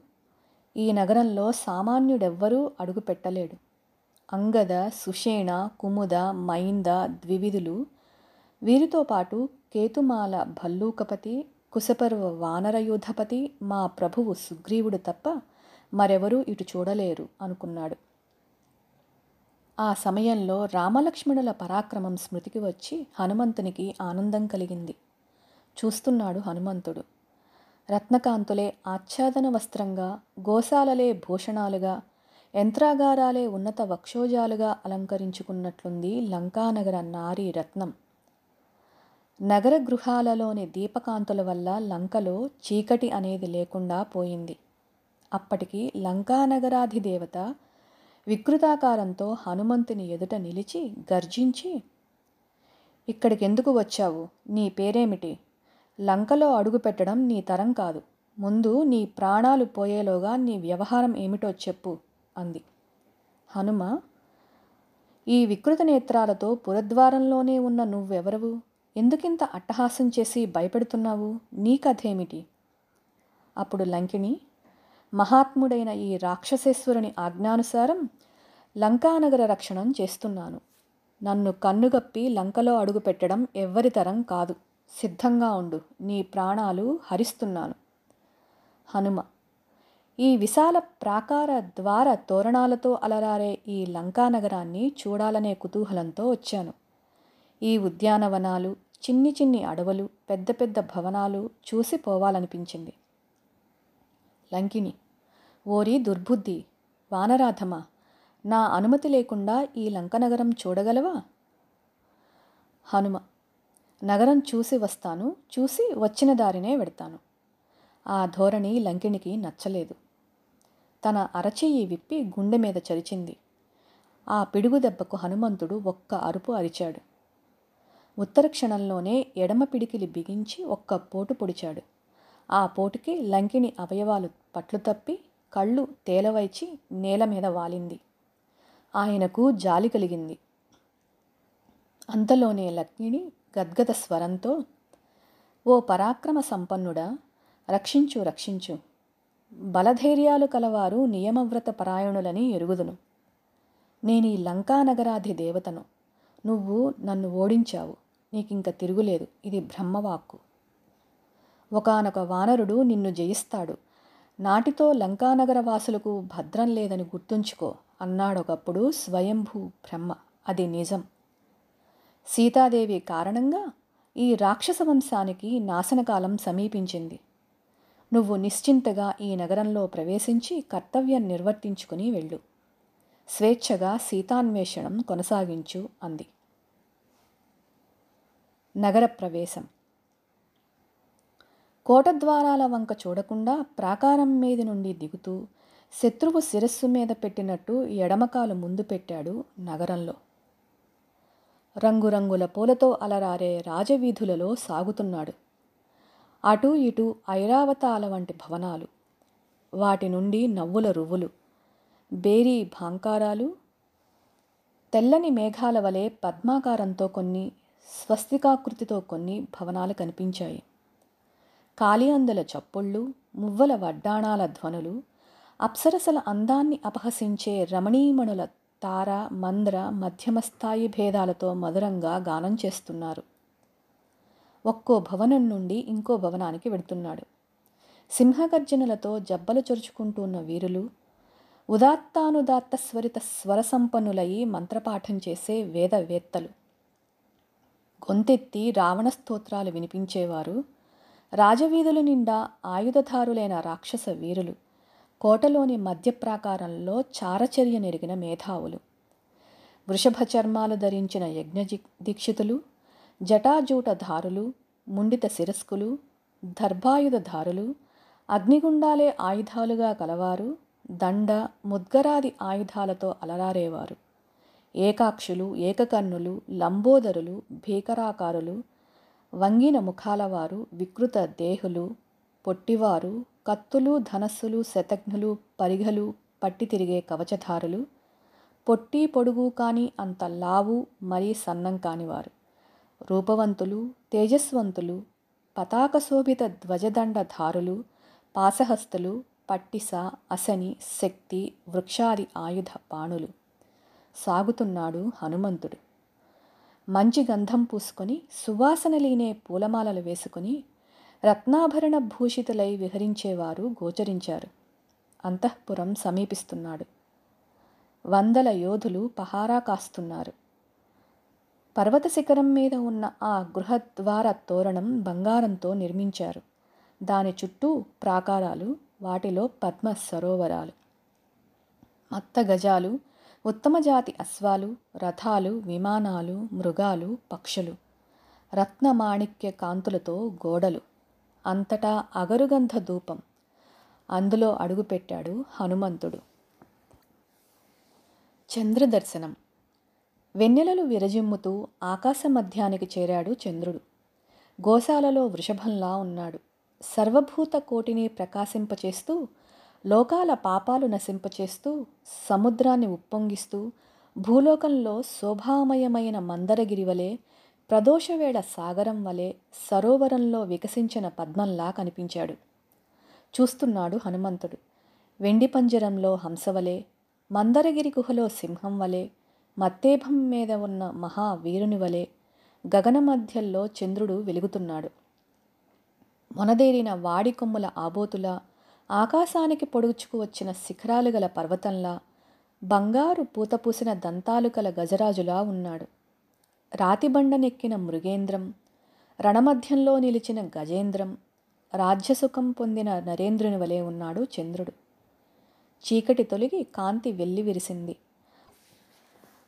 ఈ నగరంలో సామాన్యుడెవ్వరూ అడుగుపెట్టలేడు. అంగద సుషేణ కుముద మైంద ద్వివిధులు. వీరితో పాటు కేతుమాల భల్లూకపతి కుశపర్వ వానరయూధపతి మా ప్రభువు సుగ్రీవుడు తప్ప మరెవరూ ఇటు చూడలేరు అనుకున్నాడు. ఆ సమయంలో రామలక్ష్మణుల పరాక్రమం స్మృతికి వచ్చి హనుమంతునికి ఆనందం కలిగింది. చూస్తున్నాడు హనుమంతుడు. రత్నకాంతులే ఆచ్ఛాదన వస్త్రంగా గోశాలలే భూషణాలుగా యంత్రాగారాలే ఉన్నత వక్షోజాలుగా అలంకరించుకున్నట్లుంది లంకానగర నారీ రత్నం. నగర గృహాలలోని దీపకాంతుల వల్ల లంకలో చీకటి అనేది లేకుండా పోయింది. అప్పటికి లంకానగరాధిదేవత వికృతాకారంతో హనుమంతుని ఎదుట నిలిచి గర్జించి ఇక్కడికి ఎందుకు వచ్చావు? నీ పేరేమిటి? లంకలో అడుగుపెట్టడం నీ తరం కాదు. ముందు నీ ప్రాణాలు పోయేలోగా నీ వ్యవహారం ఏమిటో చెప్పు. అంది. హనుమ ఈ వికృత నేత్రాలతో పురద్వారంలోనే ఉన్న నువ్వెవరవు? ఎందుకింత అట్టహాసం చేసి భయపెడుతున్నావు? నీ కథేమిటి? అప్పుడు లంకిణి మహాత్ముడైన ఈ రాక్షసేశ్వరుని ఆజ్ఞానుసారం లంకానగర రక్షణం చేస్తున్నాను. నన్ను కన్నుగప్పి లంకలో అడుగుపెట్టడం ఎవ్వరితరం కాదు. సిద్ధంగా ఉండు. నీ ప్రాణాలు హరిస్తున్నాను. హనుమ ఈ విశాల ప్రాకార ద్వార తోరణాలతో అలరారే ఈ లంకానగరాన్ని చూడాలనే కుతూహలంతో వచ్చాను. ఈ ఉద్యానవనాలు చిన్ని చిన్ని అడవులు పెద్ద పెద్ద భవనాలు చూసి పోవాలనిపించింది. లంకిని ఓరి దుర్బుద్ధి వానరాధమ నా అనుమతి లేకుండా ఈ లంకనగరం చూడగలవా? హనుమ నగరం చూసి వస్తాను చూసి వచ్చిన దారినే వెడతాను. ఆ ధోరణి లంకిణికి నచ్చలేదు. తన అరచెయ్యి విప్పి గుండె మీద చరిచింది. ఆ పిడుగు దెబ్బకు హనుమంతుడు ఒక్క అరుపు అరిచాడు. ఉత్తర క్షణంలోనే ఎడమ పిడికిలి బిగించి ఒక్క పోటు పొడిచాడు. ఆ పోటుకి లంకిని అవయవాలు పట్లు తప్పి కళ్ళు తేలవైచి నేల మీద వాలింది. ఆయనకు జాలి కలిగింది. అంతలోనే లక్ష్మిని గద్గద స్వరంతో ఓ పరాక్రమ సంపన్నుడా రక్షించు రక్షించు బలధైర్యాలు కలవారు నియమవ్రత పరాయణులని ఎరుగుదును. నేను ఈ లంకానగరాధి దేవతను. నువ్వు నన్ను ఓడించావు. నీకింక తిరుగులేదు. ఇది బ్రహ్మవాక్కు. ఒకనొక వానరుడు నిన్ను జయిస్తాడు. నాటితో లంకానగర వాసులకు భద్రం లేదని గుర్తుంచుకో అన్నాడొకప్పుడు స్వయంభూ బ్రహ్మ. అది నిజం. సీతాదేవి కారణంగా ఈ రాక్షస వంశానికి నాశనకాలం సమీపించింది. నువ్వు నిశ్చింతగా ఈ నగరంలో ప్రవేశించి కర్తవ్యం నిర్వర్తించుకుని వెళ్ళు. స్వేచ్ఛగా సీతాన్వేషణం కొనసాగించు అంది. నగర ప్రవేశం. కోటద్వారాల వంక చూడకుండా ప్రాకారం మీద నుండి దిగుతూ శత్రువు శిరస్సు మీద పెట్టినట్టు ఎడమకాలు ముందు పెట్టాడు నగరంలో. రంగురంగుల పూలతో అలరారే రాజవీధులలో సాగుతున్నాడు. అటూ ఇటూ ఐరావతాల వంటి భవనాలు. వాటి నుండి నవ్వుల రువ్వులు. బేరీ భాంకారాలు. తెల్లని మేఘాల వలె పద్మాకారంతో కొన్ని స్వస్తికాకృతితో కొన్ని భవనాలు కనిపించాయి. కాళియందుల చప్పుళ్ళు మువ్వల వడ్డాణాల ధ్వనులు అప్సరసల అందాన్ని అపహసించే రమణీమణుల తార మంద్ర మధ్యమస్థాయి భేదాలతో మధురంగా గానం చేస్తున్నారు. ఒక్కో భవనం నుండి ఇంకో భవనానికి వెడుతున్నాడు. సింహగర్జనలతో జబ్బలు చొరుచుకుంటున్న వీరులు ఉదాత్తానుదాత్త స్వరిత స్వరసంపన్నులయి మంత్రపాఠం చేసే వేదవేత్తలు. గొంతెత్తి రావణ స్తోత్రాలు వినిపించేవారు రాజవీధుల నిండా ఆయుధధారులైన రాక్షస వీరులు కోటలోని మధ్య ప్రాకారంలో చారచర్య నెరిగిన మేధావులు. వృషభ చర్మాలు ధరించిన యజ్ఞ దీక్షితులు జటాజూటధారులు ముండిత శిరస్కులు దర్భాయుధధారులు అగ్నిగుండాలే ఆయుధాలుగా కలవారు దండ ముద్గరాది ఆయుధాలతో అలరారేవారు. ఏకాక్షులు ఏకకన్నులు లంబోదరులు భీకరాకారులు వంగిన ముఖాలవారు వికృత దేహులు పొట్టివారు కత్తులు ధనస్సులు శతఘ్నులు పరిఘలు పట్టి తిరిగే కవచధారులు పొట్టి పొడుగు కానీ అంత లావు మరీ సన్నం కానివారు. రూపవంతులు తేజస్వంతులు పతాక శోభిత ధ్వజదండధారులు పాసహస్తులు పట్టిస అసని శక్తి వృక్షాది ఆయుధ పాణులు సాగుతున్నాడు హనుమంతుడు. మంచి గంధం పూసుకొని సువాసన లేనే పూలమాలలు వేసుకుని రత్నాభరణ భూషితులై విహరించేవారు గోచరించారు. అంతఃపురం సమీపిస్తున్నాడు. వందల యోధులు పహారా కాస్తున్నారు. పర్వత శిఖరం మీద ఉన్న ఆ గృహద్వార తోరణం బంగారంతో నిర్మించారు. దాని చుట్టూ ప్రాకారాలు వాటిలో పద్మ సరోవరాలు మత్త గజాలు ఉత్తమ జాతి అశ్వాలు రథాలు విమానాలు మృగాలు పక్షులు రత్నమాణిక్య కాంతులతో గోడలు అంతటా అగరుగంధ ధూపం. అందులో అడుగుపెట్టాడు హనుమంతుడు. చంద్రదర్శనం. వెన్నెలలు విరజిమ్ముతూ ఆకాశ మధ్యానికి చేరాడు చంద్రుడు. గోశాలలో వృషభంలా ఉన్నాడు. సర్వభూత కోటిని ప్రకాశింపచేస్తూ లోకాల పాపాలు నశింపచేస్తూ సముద్రాన్ని ఉప్పొంగిస్తూ భూలోకంలో శోభామయమైన మందరగిరి వలె ప్రదోషవేళ సాగరం వలె సరోవరంలో వికసించిన పద్మంలా కనిపించాడు. చూస్తున్నాడు హనుమంతుడు. వెండి పంజరంలో హంసవలే మందరగిరి గుహలో సింహం వలె మత్తేభం మీద ఉన్న మహావీరుని వలె గగన మధ్యల్లో చంద్రుడు వెలుగుతున్నాడు. మొనదేరిన వాడి కొమ్ముల ఆబోతులా ఆకాశానికి పొడుచుకు వచ్చిన శిఖరాలు గల పర్వతంలా బంగారు పూతపూసిన దంతాలు గల గజరాజులా ఉన్నాడు. రాతిబండనెక్కిన మృగేంద్రం రణమధ్యంలో నిలిచిన గజేంద్రం రాజ్యసుఖం పొందిన నరేంద్రుని వలె ఉన్నాడు చంద్రుడు. చీకటి తొలగి కాంతి వెల్లి విరిసింది.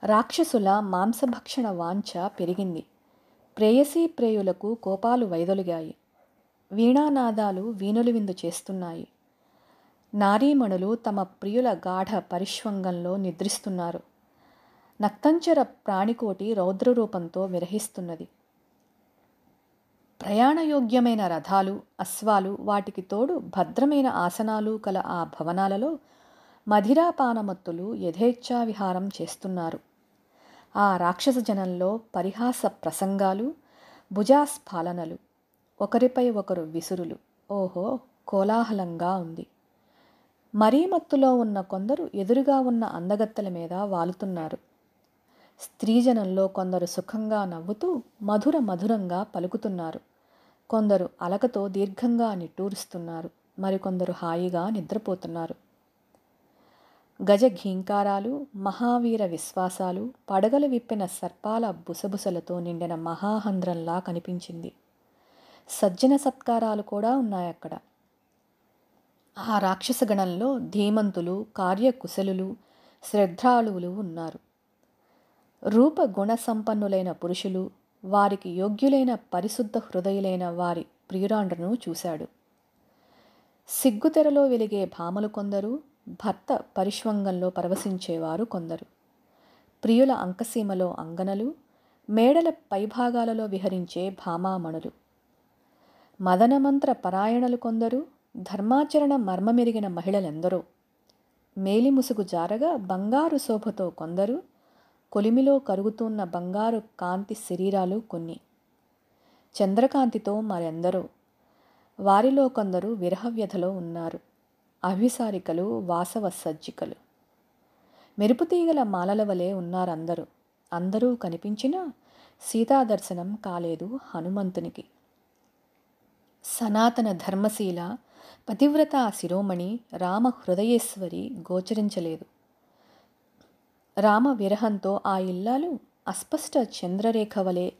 రాక్షసుల మాంసభక్షణ వాంఛ పెరిగింది. ప్రేయసీ ప్రేయులకు కోపాలు వైదొలిగాయి. వీణానాదాలు వీణులు విందు చేస్తున్నాయి. నారీమణులు తమ ప్రియుల గాఢ పరిష్వంగంలో నిద్రిస్తున్నారు. నక్తంచర ప్రాణికోటి రౌద్రరూపంతో విరహిస్తున్నది. ప్రయాణయోగ్యమైన రథాలు అశ్వాలు వాటికి తోడు భద్రమైన ఆసనాలు కల ఆ భవనాలలో మధిరాపానమత్తులు యథేచ్ఛా విహారం చేస్తున్నారు. ఆ రాక్షస జనంలో పరిహాస ప్రసంగాలు భుజాస్ఫాలనలు ఒకరిపై ఒకరు విసురులు. ఓహో కోలాహలంగా ఉంది. మరీ మత్తులో ఉన్న కొందరు ఎదురుగా ఉన్న అందగత్తెల మీద వాలుతున్నారు. స్త్రీజనంలో కొందరు సుఖంగా నవ్వుతూ మధుర మధురంగా పలుకుతున్నారు. కొందరు అలకతో దీర్ఘంగా నిట్టూరుస్తున్నారు. మరికొందరు హాయిగా నిద్రపోతున్నారు. గజ ఘీంకారాలు మహావీర విశ్వాసాలు పడగలు విప్పిన సర్పాల బుసబుసలతో నిండిన మహాహంద్రంలా కనిపించింది. సజ్జన సత్కారాలు కూడా ఉన్నాయక్కడ. ఆ రాక్షసగణంలో ధీమంతులు కార్యకుశలులు శ్రద్ధాళువులు ఉన్నారు. రూప గుణ సంపన్నులైన పురుషులు వారికి యోగ్యులైన పరిశుద్ధ హృదయులైన వారి ప్రియురాండ్రను చూశాడు. సిగ్గుతెరలో వెలిగే భామలు కొందరు భర్త పరిష్వంగంలో పరవశించేవారు కొందరు. ప్రియుల అంకసీమలో అంగనలు మేడల పైభాగాలలో విహరించే భామామణులు. మదనమంత్ర పరాయణలు కొందరు ధర్మాచరణ మర్మమెరిగిన మహిళలెందరో. మేలిముసుగు జారగా బంగారు శోభతో కొందరు కొలిమిలో కరుగుతున్న బంగారు కాంతి శరీరాలు కొన్ని. చంద్రకాంతితో మరెందరో. వారిలో కొందరు విరహవ్యధలో ఉన్నారు. అభిసారికలు వాసవ సజ్జికలు. మెరుపుతీగల మాలల వలె ఉన్నారందరూ. అందరూ కనిపించినా సీతాదర్శనం కాలేదు హనుమంతునికి. సనాతన ధర్మశీల పతివ్రత శిరోమణి రామ హృదయేశ్వరి గోచరించలేదు. రామ విరహంతో ఆ ఇల్లాలు అస్పష్ట చంద్రరేఖ వలె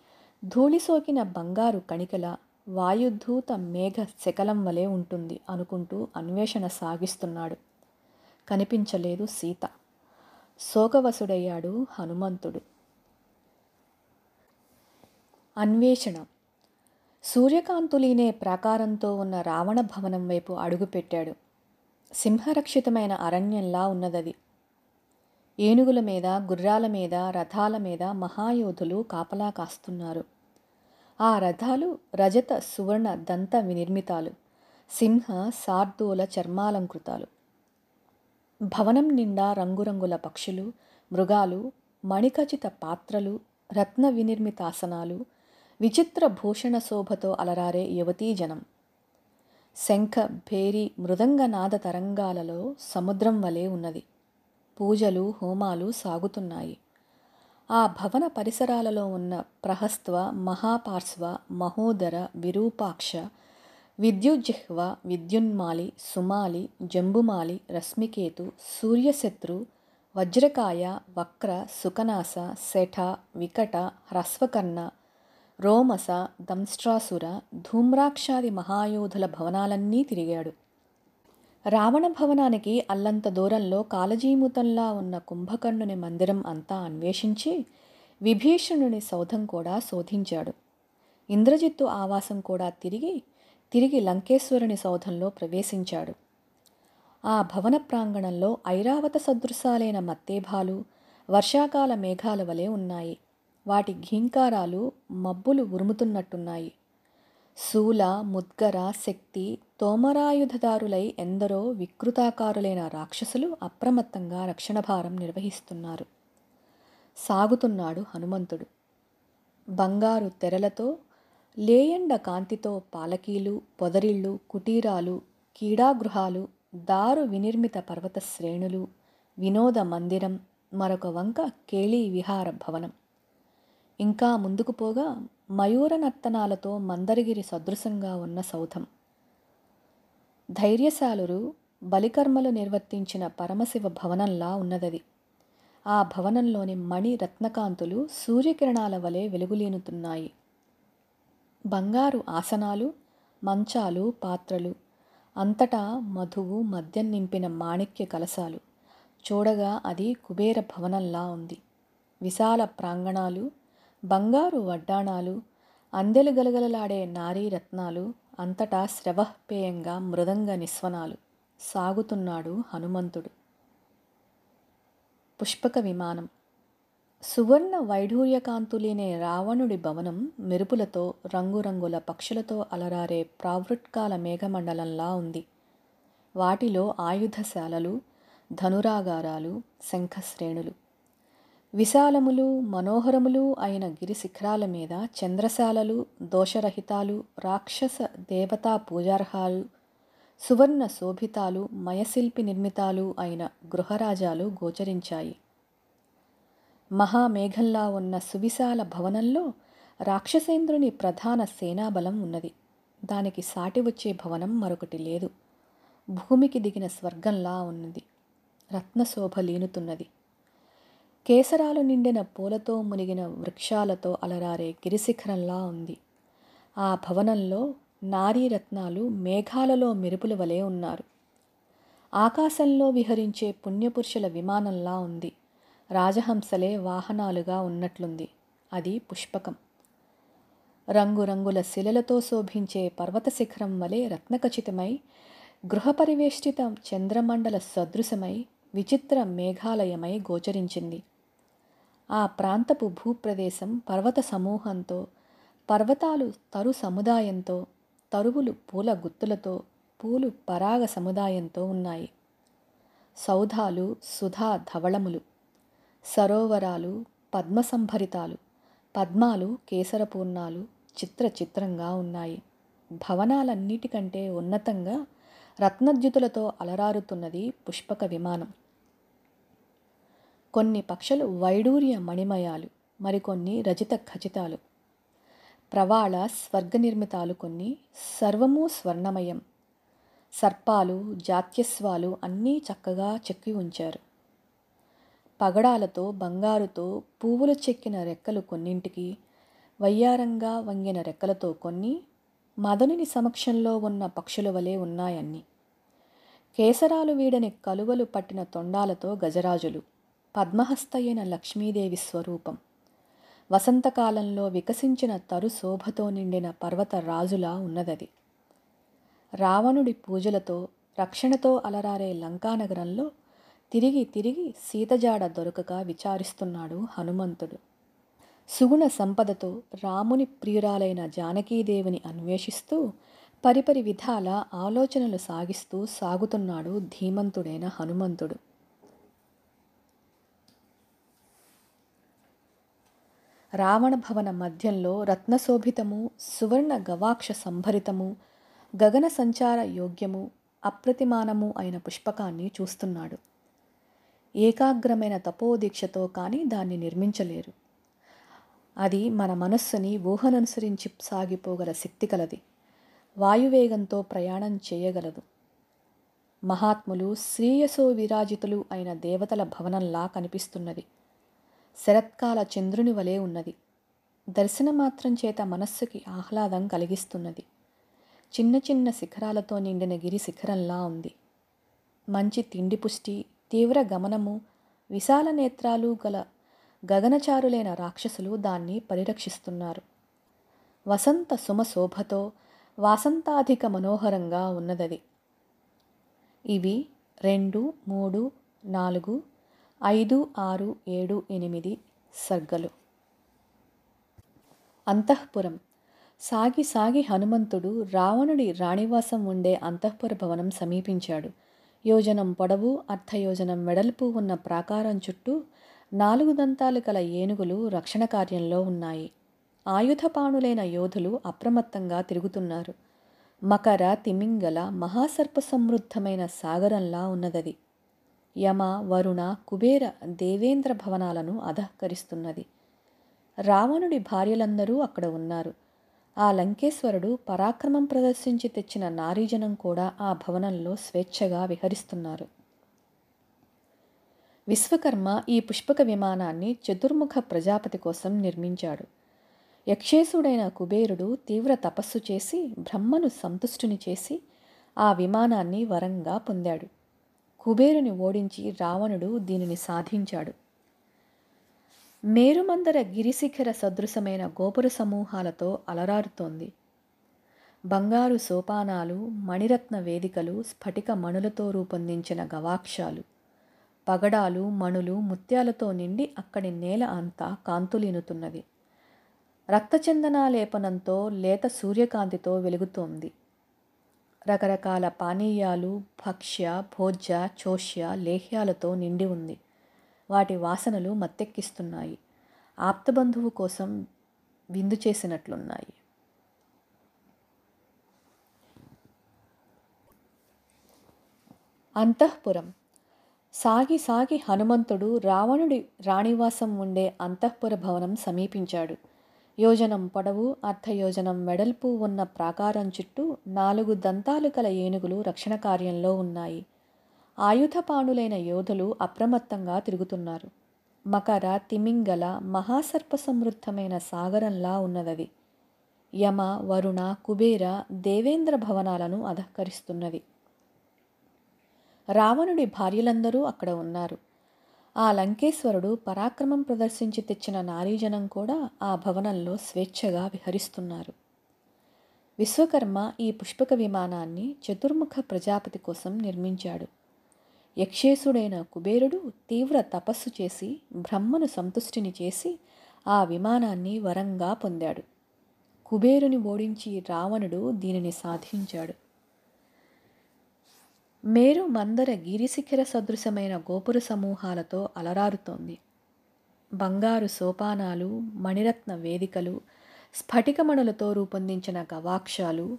ధూళి సోకిన బంగారు కణికల వాయుధూత మేఘ శకలం వలె ఉంటుంది అనుకుంటూ అన్వేషణ సాగిస్తున్నాడు. కనిపించలేదు సీత. శోకవసుడయ్యాడు హనుమంతుడు. అన్వేషణ. సూర్యకాంతులీనే ప్రాకారంతో ఉన్న రావణ భవనం వైపు అడుగుపెట్టాడు. సింహరక్షితమైన అరణ్యంలా ఉన్నదది. ఏనుగుల మీద గుర్రాల మీద రథాల మీద మహాయోధులు కాపలా కాస్తున్నారు. ఆ రథాలు రజత సువర్ణ దంత వినిర్మితాలు సింహ సార్దూల చర్మాలంకృతాలు. భవనం నిండా రంగురంగుల పక్షులు మృగాలు మణిఖచిత పాత్రలు రత్న వినిర్మితాసనాలు విచిత్ర భూషణ శోభతో అలరారే యువతీ జనం. శంఖ భేరి మృదంగనాద తరంగాలలో సముద్రం వలె ఉన్నది. పూజలు హోమాలు సాగుతున్నాయి. ఆ భవన పరిసరాలలో ఉన్న ప్రహస్త్వ మహాపార్శ్వ మహోదర విరూపాక్ష విద్యుజ్జిహ్వ విద్యున్మాలి సుమాలి జంబుమాలి రశ్మికేతు సూర్యశత్రు వజ్రకాయ వక్ర సుకనాస శఠ వికట హ్రస్వకర్ణ రోమస దంస్ట్రాసుర ధూమ్రాక్షాది మహాయోధుల భవనాలన్నీ తిరిగాడు. రావణ భవనానికి అల్లంత దూరంలో కాలజీముతంలా ఉన్న కుంభకర్ణుని మందిరం అంతా అన్వేషించి విభీషణుని సౌధం కూడా శోధించాడు. ఇంద్రజిత్తు ఆవాసం కూడా తిరిగి తిరిగి లంకేశ్వరుని సౌధంలో ప్రవేశించాడు. ఆ భవన ప్రాంగణంలో ఐరావత సదృశాలైన మత్తేభాలు వర్షాకాల మేఘాల వలె ఉన్నాయి. వాటి ఘీంకారాలు మబ్బులు ఉరుముతున్నట్టున్నాయి. శూల ముద్గర శక్తి తోమరాయుధదారులై ఎందరో వికృతాకారులైన రాక్షసులు అప్రమత్తంగా రక్షణ భారం నిర్వహిస్తున్నారు. సాగుతున్నాడు హనుమంతుడు. బంగారు తెరలతో లేయండ కాంతితో పాలకీలు పొదరిళ్ళు కుటీరాలు క్రీడాగృహాలు దారు వినిర్మిత పర్వత శ్రేణులు వినోద మందిరం మరొక వంక కేళీ విహార భవనం. ఇంకా ముందుకు పోగా మయూర నర్తనాలతో మందరగిరి సదృశంగా ఉన్న సౌధం. ధైర్యశాలురు బలికర్మలు నిర్వర్తించిన పరమశివ భవనంలా ఉన్నదది. ఆ భవనంలోని మణి రత్నకాంతులు సూర్యకిరణాల వలె వెలుగులీనుతున్నాయి. బంగారు ఆసనాలు మంచాలు పాత్రలు అంతటా మధువు మద్యం నింపిన మాణిక్య కలశాలు. చూడగా అది కుబేర భవనంలా ఉంది. విశాల ప్రాంగణాలు బంగారు వడ్డాణాలు అందెలు గలగలలాడే నారీ రత్నాలు అంతటా శ్రవహ్పేయంగా మృదంగ నిస్వనాలు సాగుతున్నాడు హనుమంతుడు. పుష్పక విమానం. సువర్ణ వైఢూర్యకాంతులేనే రావణుడి భవనం మెరుపులతో రంగురంగుల పక్షులతో అలరారే ప్రావృట్కాల మేఘమండలంలా ఉంది. వాటిలో ఆయుధశాలలు ధనురాగారాలు శంఖశ్రేణులు. విశాలములు మనోహరములు అయిన గిరి శిఖరాల మీద చంద్రశాలలు దోషరహితాలు రాక్షస దేవతా పూజార్హాలు సువర్ణ శోభితాలు మయశిల్పి నిర్మితాలు అయిన గృహరాజాలు గోచరించాయి. మహామేఘంలా ఉన్న సువిశాల భవనంలో రాక్షసేంద్రుని ప్రధాన సేనాబలం ఉన్నది. దానికి సాటి వచ్చే భవనం మరొకటి లేదు. భూమికి దిగిన స్వర్గంలా ఉన్నది. రత్నశోభ లీనుతున్నది. కేసరాలు నిండిన పూలతో మునిగిన వృక్షాలతో అలరారే గిరిశిఖరంలా ఉంది. ఆ భవనంలో నారీరత్నాలు మేఘాలలో మెరుపుల వలె ఉన్నారు. ఆకాశంలో విహరించే పుణ్యపురుషుల విమానంలా ఉంది. రాజహంసలే వాహనాలుగా ఉన్నట్లుంది. అది పుష్పకం. రంగురంగుల శిలలతో శోభించే పర్వత శిఖరం వలె రత్నఖచితమై గృహపరివేష్టిత చంద్రమండల సదృశమై విచిత్ర మేఘాలయమై గోచరించింది. ఆ ప్రాంతపు భూప్రదేశం పర్వత సమూహంతో పర్వతాలు తరు సముదాయంతో తరువులు పూల గుత్తులతో పూలు పరాగ సముదాయంతో ఉన్నాయి. సౌధాలు సుధా ధవళములు సరోవరాలు పద్మసంభరితాలు పద్మాలు కేసరపూర్ణాలు చిత్ర చిత్రంగా ఉన్నాయి. భవనాలన్నిటికంటే ఉన్నతంగా రత్నద్యుతులతో అలరారుతున్నది పుష్పక విమానం. కొన్ని పక్షులు వైడూర్య మణిమయాలు మరికొన్ని రజిత ఖచితాలు. ప్రవాళ స్వర్గనిర్మితాలు కొన్ని సర్వము స్వర్ణమయం. సర్పాలు జాత్యస్వాలు అన్నీ చక్కగా చెక్కి ఉంచారు. పగడాలతో బంగారుతో పువ్వులు చెక్కిన రెక్కలు కొన్నింటికి వయ్యారంగా వంగిన రెక్కలతో కొన్ని మదనుని సమక్షంలో ఉన్న పక్షుల వలె ఉన్నాయన్ని. కేసరాలు వీడని కలువలు పట్టిన తొండాలతో గజరాజులు. పద్మహస్తయైన లక్ష్మీదేవి స్వరూపం. వసంతకాలంలో వికసించిన తరు శోభతో నిండిన పర్వత రాజులా ఉన్నదది. రావణుడి పూజలతో రక్షణతో అలరారే లంకానగరంలో తిరిగి తిరిగి సీతజాడ దొరకక విచారిస్తున్నాడు హనుమంతుడు. సుగుణ సంపదతో రాముని ప్రియురాలైన జానకీదేవిని అన్వేషిస్తూ పరిపరి విధాల ఆలోచనలు సాగిస్తూ సాగుతున్నాడు ధీమంతుడైన హనుమంతుడు. రావణ భవన మధ్యంలో రత్నశోభితము సువర్ణ గవాక్ష సంభరితము గగన సంచార యోగ్యము అప్రతిమానము అయిన పుష్పకాన్ని చూస్తున్నాడు. ఏకాగ్రమైన తపోదీక్షతో కానీ దాన్ని నిర్మించలేరు. అది మన మనస్సుని ఊహననుసరించి సాగిపోగల శక్తి కలది. వాయువేగంతో ప్రయాణం చేయగలదు. మహాత్ములు శ్రీయసో విరాజితులు అయిన దేవతల భవనంలా కనిపిస్తున్నది. శరత్కాల చంద్రుని వలె ఉన్నది. దర్శనమాత్రం చేత మనస్సుకి ఆహ్లాదం కలిగిస్తున్నది. చిన్న చిన్న శిఖరాలతో నిండిన గిరి శిఖరంలా ఉంది. మంచి తిండి పుష్టి తీవ్ర గమనము విశాల నేత్రాలు గల గగనచారులైన రాక్షసులు దాన్ని పరిరక్షిస్తున్నారు. వసంత సుమశోభతో వాసంతాధిక మనోహరంగా ఉన్నదది. ఇవి రెండు మూడు నాలుగు ఐదు ఆరు ఏడు ఎనిమిది సర్గలు. అంతఃపురం. సాగి సాగి హనుమంతుడు రావణుడి రాణివాసం ఉండే అంతఃపుర భవనం సమీపించాడు. యోజనం పొడవు అర్ధయోజనం వెడల్పు ఉన్న ప్రాకారం చుట్టూ నాలుగు దంతాలు గల ఏనుగులు రక్షణ కార్యంలో ఉన్నాయి. ఆయుధపాణులైన యోధులు అప్రమత్తంగా తిరుగుతున్నారు. మకర తిమింగల మహాసర్ప సమృద్ధమైన సాగరంలా ఉన్నదది. యమ వరుణ కుబేర దేవేంద్ర భవనాలను అధహకరిస్తున్నది రావణుడి భార్యలందరూ అక్కడ ఉన్నారు. ఆ లంకేశ్వరుడు పరాక్రమం ప్రదర్శించి తెచ్చిన నారీజనం కూడా ఆ భవనంలో స్వేచ్ఛగా విహరిస్తున్నారు. విశ్వకర్మ ఈ పుష్పక విమానాన్ని చతుర్ముఖ ప్రజాపతి కోసం నిర్మించాడు. యక్షేశుడైన కుబేరుడు తీవ్ర తపస్సు చేసి బ్రహ్మను సంతుష్టుని చేసి ఆ విమానాన్ని వరంగా పొందాడు. కుబేరుని ఓడించి రావణుడు దీనిని సాధించాడు. మేరుమందర గిరిశిఖర సదృశమైన గోపుర సమూహాలతో అలరారుతోంది. బంగారు సోపానాలు మణిరత్న వేదికలు స్ఫటిక మణులతో రూపొందించిన గవాక్షాలు. పగడాలు మణులు ముత్యాలతో నిండి అక్కడి నేల అంతా కాంతులీనుతున్నది. రక్తచందనాలేపనంతో లేత సూర్యకాంతితో వెలుగుతోంది. రకరకాల పానీయాలు భక్ష్య భోజ్య చోష్య లేహ్యాలతో నిండి ఉంది. వాటి వాసనలు మత్తెక్కిస్తున్నాయి. ఆప్తబంధువు కోసం విందు చేసినట్లున్నాయి. అంతఃపురం. సాగి సాగి హనుమంతుడు రావణుడి రాణివాసం ఉండే అంతఃపుర భవనం సమీపించాడు. యోజనం పొడవు అర్ధయోజనం వెడల్పు ఉన్న ప్రాకారం చుట్టూ నాలుగు దంతాలు కల ఏనుగులు రక్షణ కార్యంలో ఉన్నాయి. ఆయుధపాణులైన యోధులు అప్రమత్తంగా తిరుగుతున్నారు. మకర తిమింగల మహాసర్ప సమృద్ధమైన సాగరంలా ఉన్నదది యమ వరుణ కుబేర దేవేంద్ర భవనాలను అధహకరిస్తున్నది రావణుడి భార్యలందరూ అక్కడ ఉన్నారు. ఆ లంకేశ్వరుడు పరాక్రమం ప్రదర్శించి తెచ్చిన నారీజనం కూడా ఆ భవనంలో స్వేచ్ఛగా విహరిస్తున్నారు. విశ్వకర్మ ఈ పుష్పక విమానాన్ని చతుర్ముఖ ప్రజాపతి కోసం నిర్మించాడు. యక్షేశుడైన కుబేరుడు తీవ్ర తపస్సు చేసి బ్రహ్మను సంతుష్టిని చేసి ఆ విమానాన్ని వరంగా పొందాడు. కుబేరుని ఓడించి రావణుడు దీనిని సాధించాడు. మేరు మందర గిరిశిఖర సదృశమైన గోపుర సమూహాలతో అలరారుతోంది. బంగారు సోపానాలు మణిరత్న వేదికలు స్ఫటికమణులతో రూపొందించిన గవాక్షాలు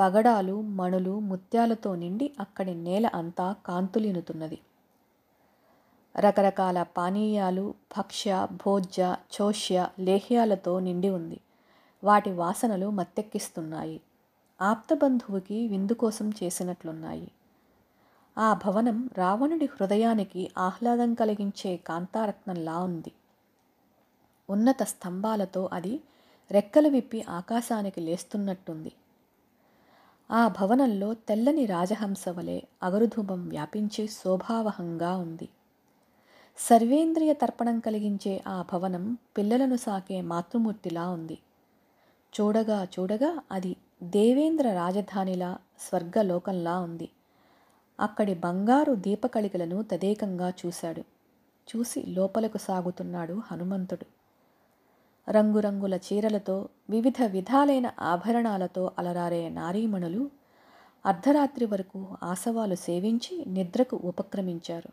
పగడాలు మణులు ముత్యాలతో నిండి అక్కడి నేల అంతా కాంతులినుతున్నది. రకరకాల పానీయాలు భక్ష్య భోజ్య చోష్య లేహ్యాలతో నిండి ఉంది. వాటి వాసనలు మత్తెక్కిస్తున్నాయి. ఆప్తబంధువుకి విందు కోసం చేసినట్లున్నాయి. ఆ భవనం రావణుడి హృదయానికి ఆహ్లాదం కలిగించే కాంతారత్నంలా ఉంది. ఉన్నత స్తంభాలతో అది రెక్కలు విప్పి ఆకాశానికి లేస్తున్నట్టుంది. ఆ భవనంలో తెల్లని రాజహంస వలె అగరుధూపం వ్యాపించి శోభావహంగా ఉంది. సర్వేంద్రియ తర్పణం కలిగించే ఆ భవనం పిల్లలను సాకే మాతృమూర్తిలా ఉంది. చూడగా చూడగా అది దేవేంద్ర రాజధానిలా స్వర్గలోకంలా ఉంది. అక్కడి బంగారు దీపకళికలను తదేకంగా చూశాడు. చూసి లోపలకు సాగుతున్నాడు హనుమంతుడు. రంగురంగుల చీరలతో వివిధ విధాలైన ఆభరణాలతో అలరారే నారీమణులు అర్ధరాత్రి వరకు ఆసవాలు సేవించి నిద్రకు ఉపక్రమించారు.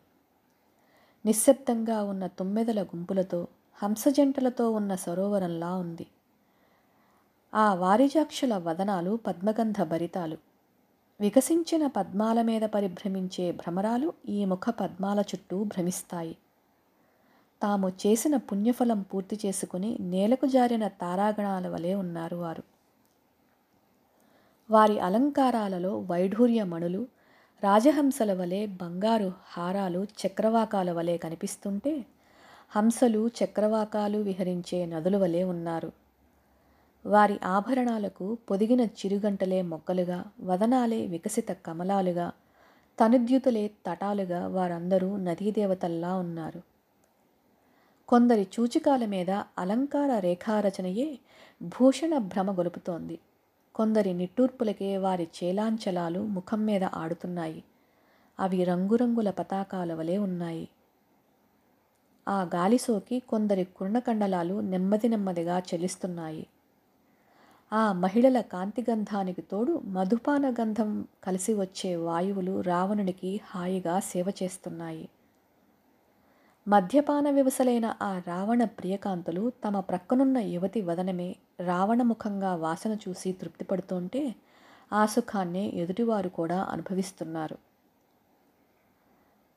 నిశ్శబ్దంగా ఉన్న తుమ్మెదల గుంపులతో హంసజంటలతో ఉన్న సరోవరంలా ఉంది. ఆ వారిజాక్షుల వదనాలు పద్మగంధ భరితాలు వికసించిన పద్మాల మీద పరిభ్రమించే భ్రమరాలు ఈ ముఖ పద్మాల చుట్టూ భ్రమిస్తాయి. తాము చేసిన పుణ్యఫలం పూర్తి చేసుకుని నేలకు జారిన తారాగణాల వలె ఉన్నారు వారు. వారి అలంకారాలలో వైఢూర్య మణులు రాజహంసల వలె బంగారు హారాలు చక్రవాకాల వలె కనిపిస్తుంటే హంసలు చక్రవాకాలు విహరించే నదుల వలె ఉన్నారు. వారి ఆభరణాలకు పొదిగిన చిరుగంటలే మొగ్గలుగా వదనాలే వికసిత కమలాలుగా తనుద్యుతులే తటాలుగా వారందరూ నదీదేవతల్లా ఉన్నారు. కొందరి చూచికాల మీద అలంకార రేఖారచనయే భూషణ భ్రమ గొలుపుతోంది. కొందరి నిట్టూర్పులకే వారి చేలాంచలాలు ముఖం మీద ఆడుతున్నాయి. అవి రంగురంగుల పతాకాల వలె ఉన్నాయి. ఆ గాలిసోకి కొందరి కుర్ణకండలాలు నెమ్మది నెమ్మదిగా చెలిస్తున్నాయి ఆ మహిళల కాంతిగంధానికి తోడు మధుపాన గంధం కలిసి వచ్చే వాయువులు రావణుడికి హాయిగా సేవ చేస్తున్నాయి. మద్యపాన వివసలైన ఆ రావణ ప్రియకాంతులు తమ ప్రక్కనున్న యువతి వదనమే రావణముఖంగా వాసన చూసి తృప్తిపడుతుంటే ఆ సుఖాన్నే ఎదుటివారు కూడా అనుభవిస్తున్నారు.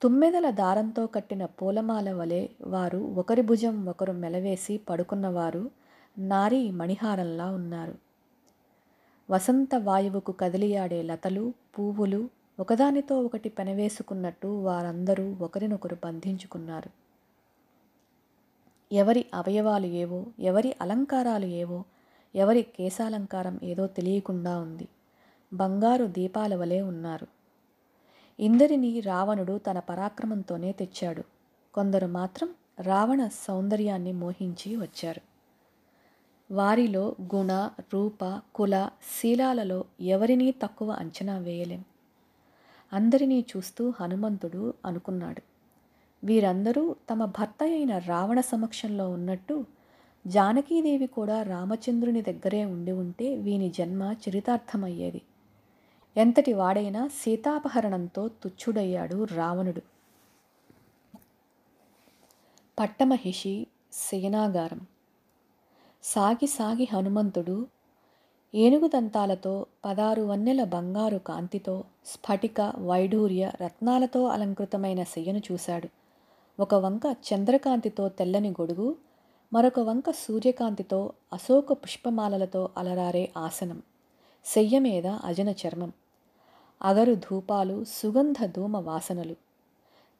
తుమ్మెదల దారంతో కట్టిన పూలమాల వలె వారు ఒకరి భుజం ఒకరు మెలవేసి పడుకున్నవారు నారీ మణిహారంలా ఉన్నారు. వసంత వాయువుకు కదిలియాడే లతలు పువ్వులు ఒకదానితో ఒకటి పెనవేసుకున్నట్టు వారందరూ ఒకరినొకరు బంధించుకున్నారు. ఎవరి అవయవాలు ఏవో ఎవరి అలంకారాలు ఏవో ఎవరి కేశాలంకారం ఏదో తెలియకుండా ఉంది. బంగారు దీపాల వలె ఉన్నారు. ఇందరిని రావణుడు తన పరాక్రమంతోనే తెచ్చాడు. కొందరు మాత్రం రావణ సౌందర్యాన్ని మోహించి వచ్చారు. వారిలో గుణ రూప కుల శీలాలలో ఎవరినీ తక్కువ అంచనా వేయలేం. అందరినీ చూస్తూ హనుమంతుడు అనుకున్నాడు. వీరందరూ తమ భర్త అయిన రావణ సమక్షంలో ఉన్నట్టు జానకీదేవి కూడా రామచంద్రుని దగ్గరే ఉండి ఉంటే వీని జన్మ చరితార్థమయ్యేది. ఎంతటి వాడైనా సీతాపహరణంతో తుచ్చుడయ్యాడు రావణుడు. పట్టమహిషి సేనాగారం సాగి సాగి హనుమంతుడు ఏనుగు దంతాలతో పదారు వన్నెల బంగారు కాంతితో స్ఫటిక వైఢూర్య రత్నాలతో అలంకృతమైన శయ్యను చూశాడు. ఒక వంక చంద్రకాంతితో తెల్లని గొడుగు మరొక వంక సూర్యకాంతితో అశోక పుష్పమాలలతో అలరారే ఆసనం శయ్య మీద అజన చర్మం అగరు ధూపాలు సుగంధ ధూమ వాసనలు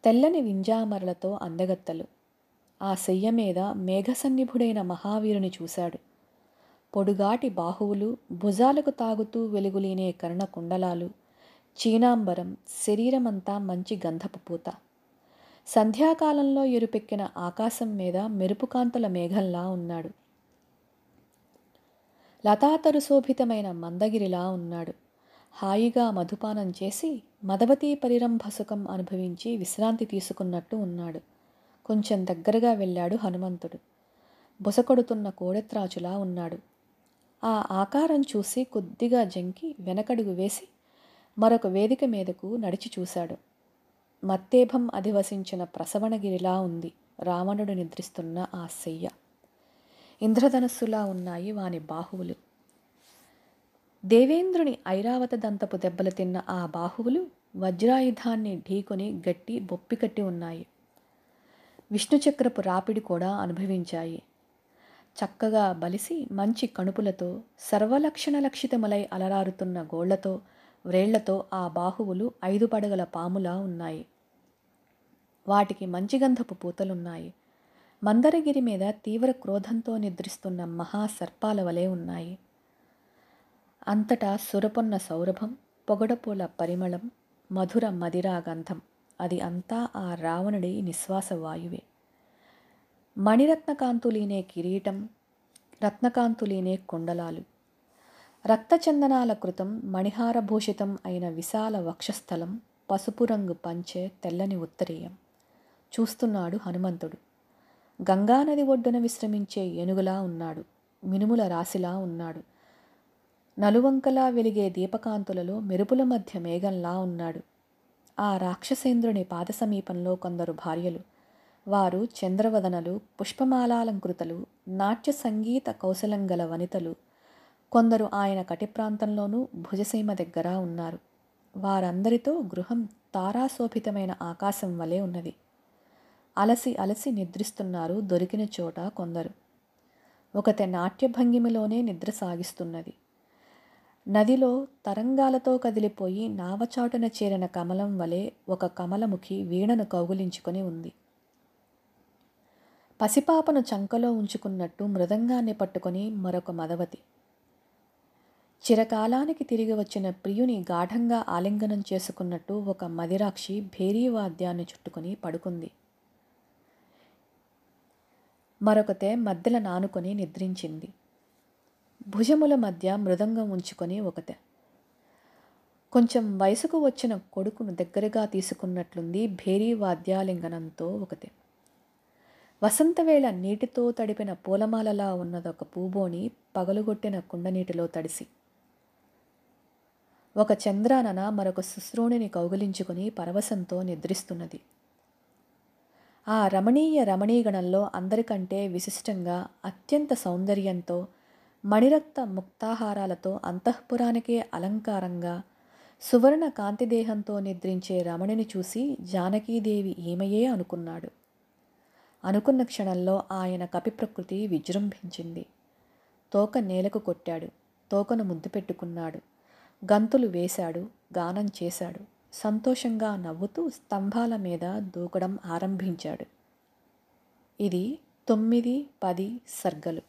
తెల్లని వింజామరలతో అందగత్తలు. ఆ శయ్య మీద మేఘసన్నిభుడైన మహావీరుని చూశాడు. పొడుగాటి బాహువులు భుజాలకు తాగుతూ వెలుగులీనే కర్ణ కుండలాలు చీనాంబరం శరీరమంతా మంచి గంధపు పూత. సంధ్యాకాలంలో ఎరుపెక్కిన ఆకాశం మీద మెరుపుకాంతుల మేఘంలా ఉన్నాడు. లతాతరుశోభితమైన మందగిరిలా ఉన్నాడు. హాయిగా మధుపానం చేసి మదవతీ పరిరంభసుఖం అనుభవించి విశ్రాంతి తీసుకున్నట్టు ఉన్నాడు. కొంచెం దగ్గరగా వెళ్ళాడు హనుమంతుడు. బుసకొడుతున్న కోడెత్రాచులా ఉన్నాడు. ఆ ఆకారం చూసి కొద్దిగా జంకి వెనకడుగు వేసి మరొక వేదిక మీదకు నడిచి చూశాడు. మత్తేభం అధివసించిన ప్రసవణగిరిలా ఉంది. రావణుడు నిద్రిస్తున్న ఆ శయ్య. ఇంద్రధనస్సులా ఉన్నాయి వాని బాహువులు. దేవేంద్రుని ఐరావత దంతపు దెబ్బలు తిన్న ఆ బాహువులు వజ్రాయుధాన్ని ఢీకొని గట్టి బొప్పికట్టి ఉన్నాయి. విష్ణుచక్రపు రాపిడి కూడా అనుభవించాయి. చక్కగా బలిసి మంచి కణుపులతో సర్వలక్షణ లక్షితములై అలరారుతున్న గోళ్ళతో వ్రేళ్ళతో ఆ బాహువులు ఐదు పడగల పాములా ఉన్నాయి. వాటికి మంచి గంధపు పూతలున్నాయి. మందరగిరి మీద తీవ్ర క్రోధంతో నిద్రిస్తున్న మహాసర్పాల వలె ఉన్నాయి. అంతటా సురపొన్న సౌరభం పొగడపూల పరిమళం మధుర మదిరా గంధం అది అంతా ఆ రావణుడి నిశ్వాస వాయువే. మణిరత్నకాంతులీనే కిరీటం రత్నకాంతులీనే కుండలాలు. రక్తచందనాల కృతం మణిహారభూషితం అయిన విశాల వక్షస్థలం పసుపు రంగు పంచె తెల్లని ఉత్తరీయం. చూస్తున్నాడు హనుమంతుడు. గంగానది ఒడ్డున విశ్రమించే ఏనుగులా ఉన్నాడు. మినుముల రాశిలా ఉన్నాడు. నలువంకలా వెలిగే దీపకాంతులలో మెరుపుల మధ్య మేఘంలా ఉన్నాడు. ఆ రాక్షసేంద్రుని పాద సమీపంలో కొందరు భార్యలు. వారు చంద్రవదనలు పుష్పమాలాలంకృతలు నాట్య సంగీత కౌశలం గల వనితలు. కొందరు ఆయన కటి ప్రాంతంలోనూ భుజసీమ దగ్గర ఉన్నారు. వారందరితో గృహం తారాశోభితమైన ఆకాశం వలె ఉన్నది. అలసి అలసి నిద్రిస్తున్నారు దొరికిన చోట కొందరు. ఒకతే నాట్య భంగిమలోనే నిద్ర సాగిస్తున్నది. నదిలో తరంగాలతో కదిలిపోయి నావచాటున చేరిన కమలం వలె ఒక కమలముఖి వీణను కౌగులించుకొని ఉంది. పసిపాపను చంకలో ఉంచుకున్నట్టు మృదంగాన్ని పట్టుకొని మరొక మదవతి. చిరకాలానికి తిరిగి వచ్చిన ప్రియుని గాఢంగా ఆలింగనం చేసుకున్నట్టు ఒక మదిరాక్షి భేరీ వాద్యాన్ని చుట్టుకొని పడుకుంది. మరొకతే మధ్యల నానుకొని నిద్రించింది. భుజముల మధ్య మృదంగం ఉంచుకొని ఒకతే. కొంచెం వయసుకు వచ్చిన కొడుకును దగ్గరగా తీసుకున్నట్లుంది భేరీ వాద్యాలింగనంతో ఒకతే. వసంతవేళ నీటితో తడిపిన పూలమాలలా ఉన్నదొక పూబోని పగలుగొట్టిన కుండనీటిలో తడిసి. ఒక చంద్రానన మరొక శుశ్రూణిని కౌగిలించుకుని పరవశంతో నిద్రిస్తున్నది. ఆ రమణీయ రమణీగణంలో అందరికంటే విశిష్టంగా అత్యంత సౌందర్యంతో మణిరక్త ముక్తాహారాలతో అంతఃపురానికే అలంకారంగా సువర్ణ కాంతిదేహంతో నిద్రించే రమణిని చూసి జానకీదేవి ఈమయే అనుకున్నాడు. అనుకున్న క్షణంలో ఆయన కపి ప్రకృతి విజృంభించింది. తోక నేలకు కొట్టాడు. తోకను ముద్దు పెట్టుకున్నాడు. గంతులు వేశాడు. గానం చేశాడు. సంతోషంగా నవ్వుతూ స్తంభాల మీద దూకడం ఆరంభించాడు. ఇది తొమ్మిది పది సర్గలు.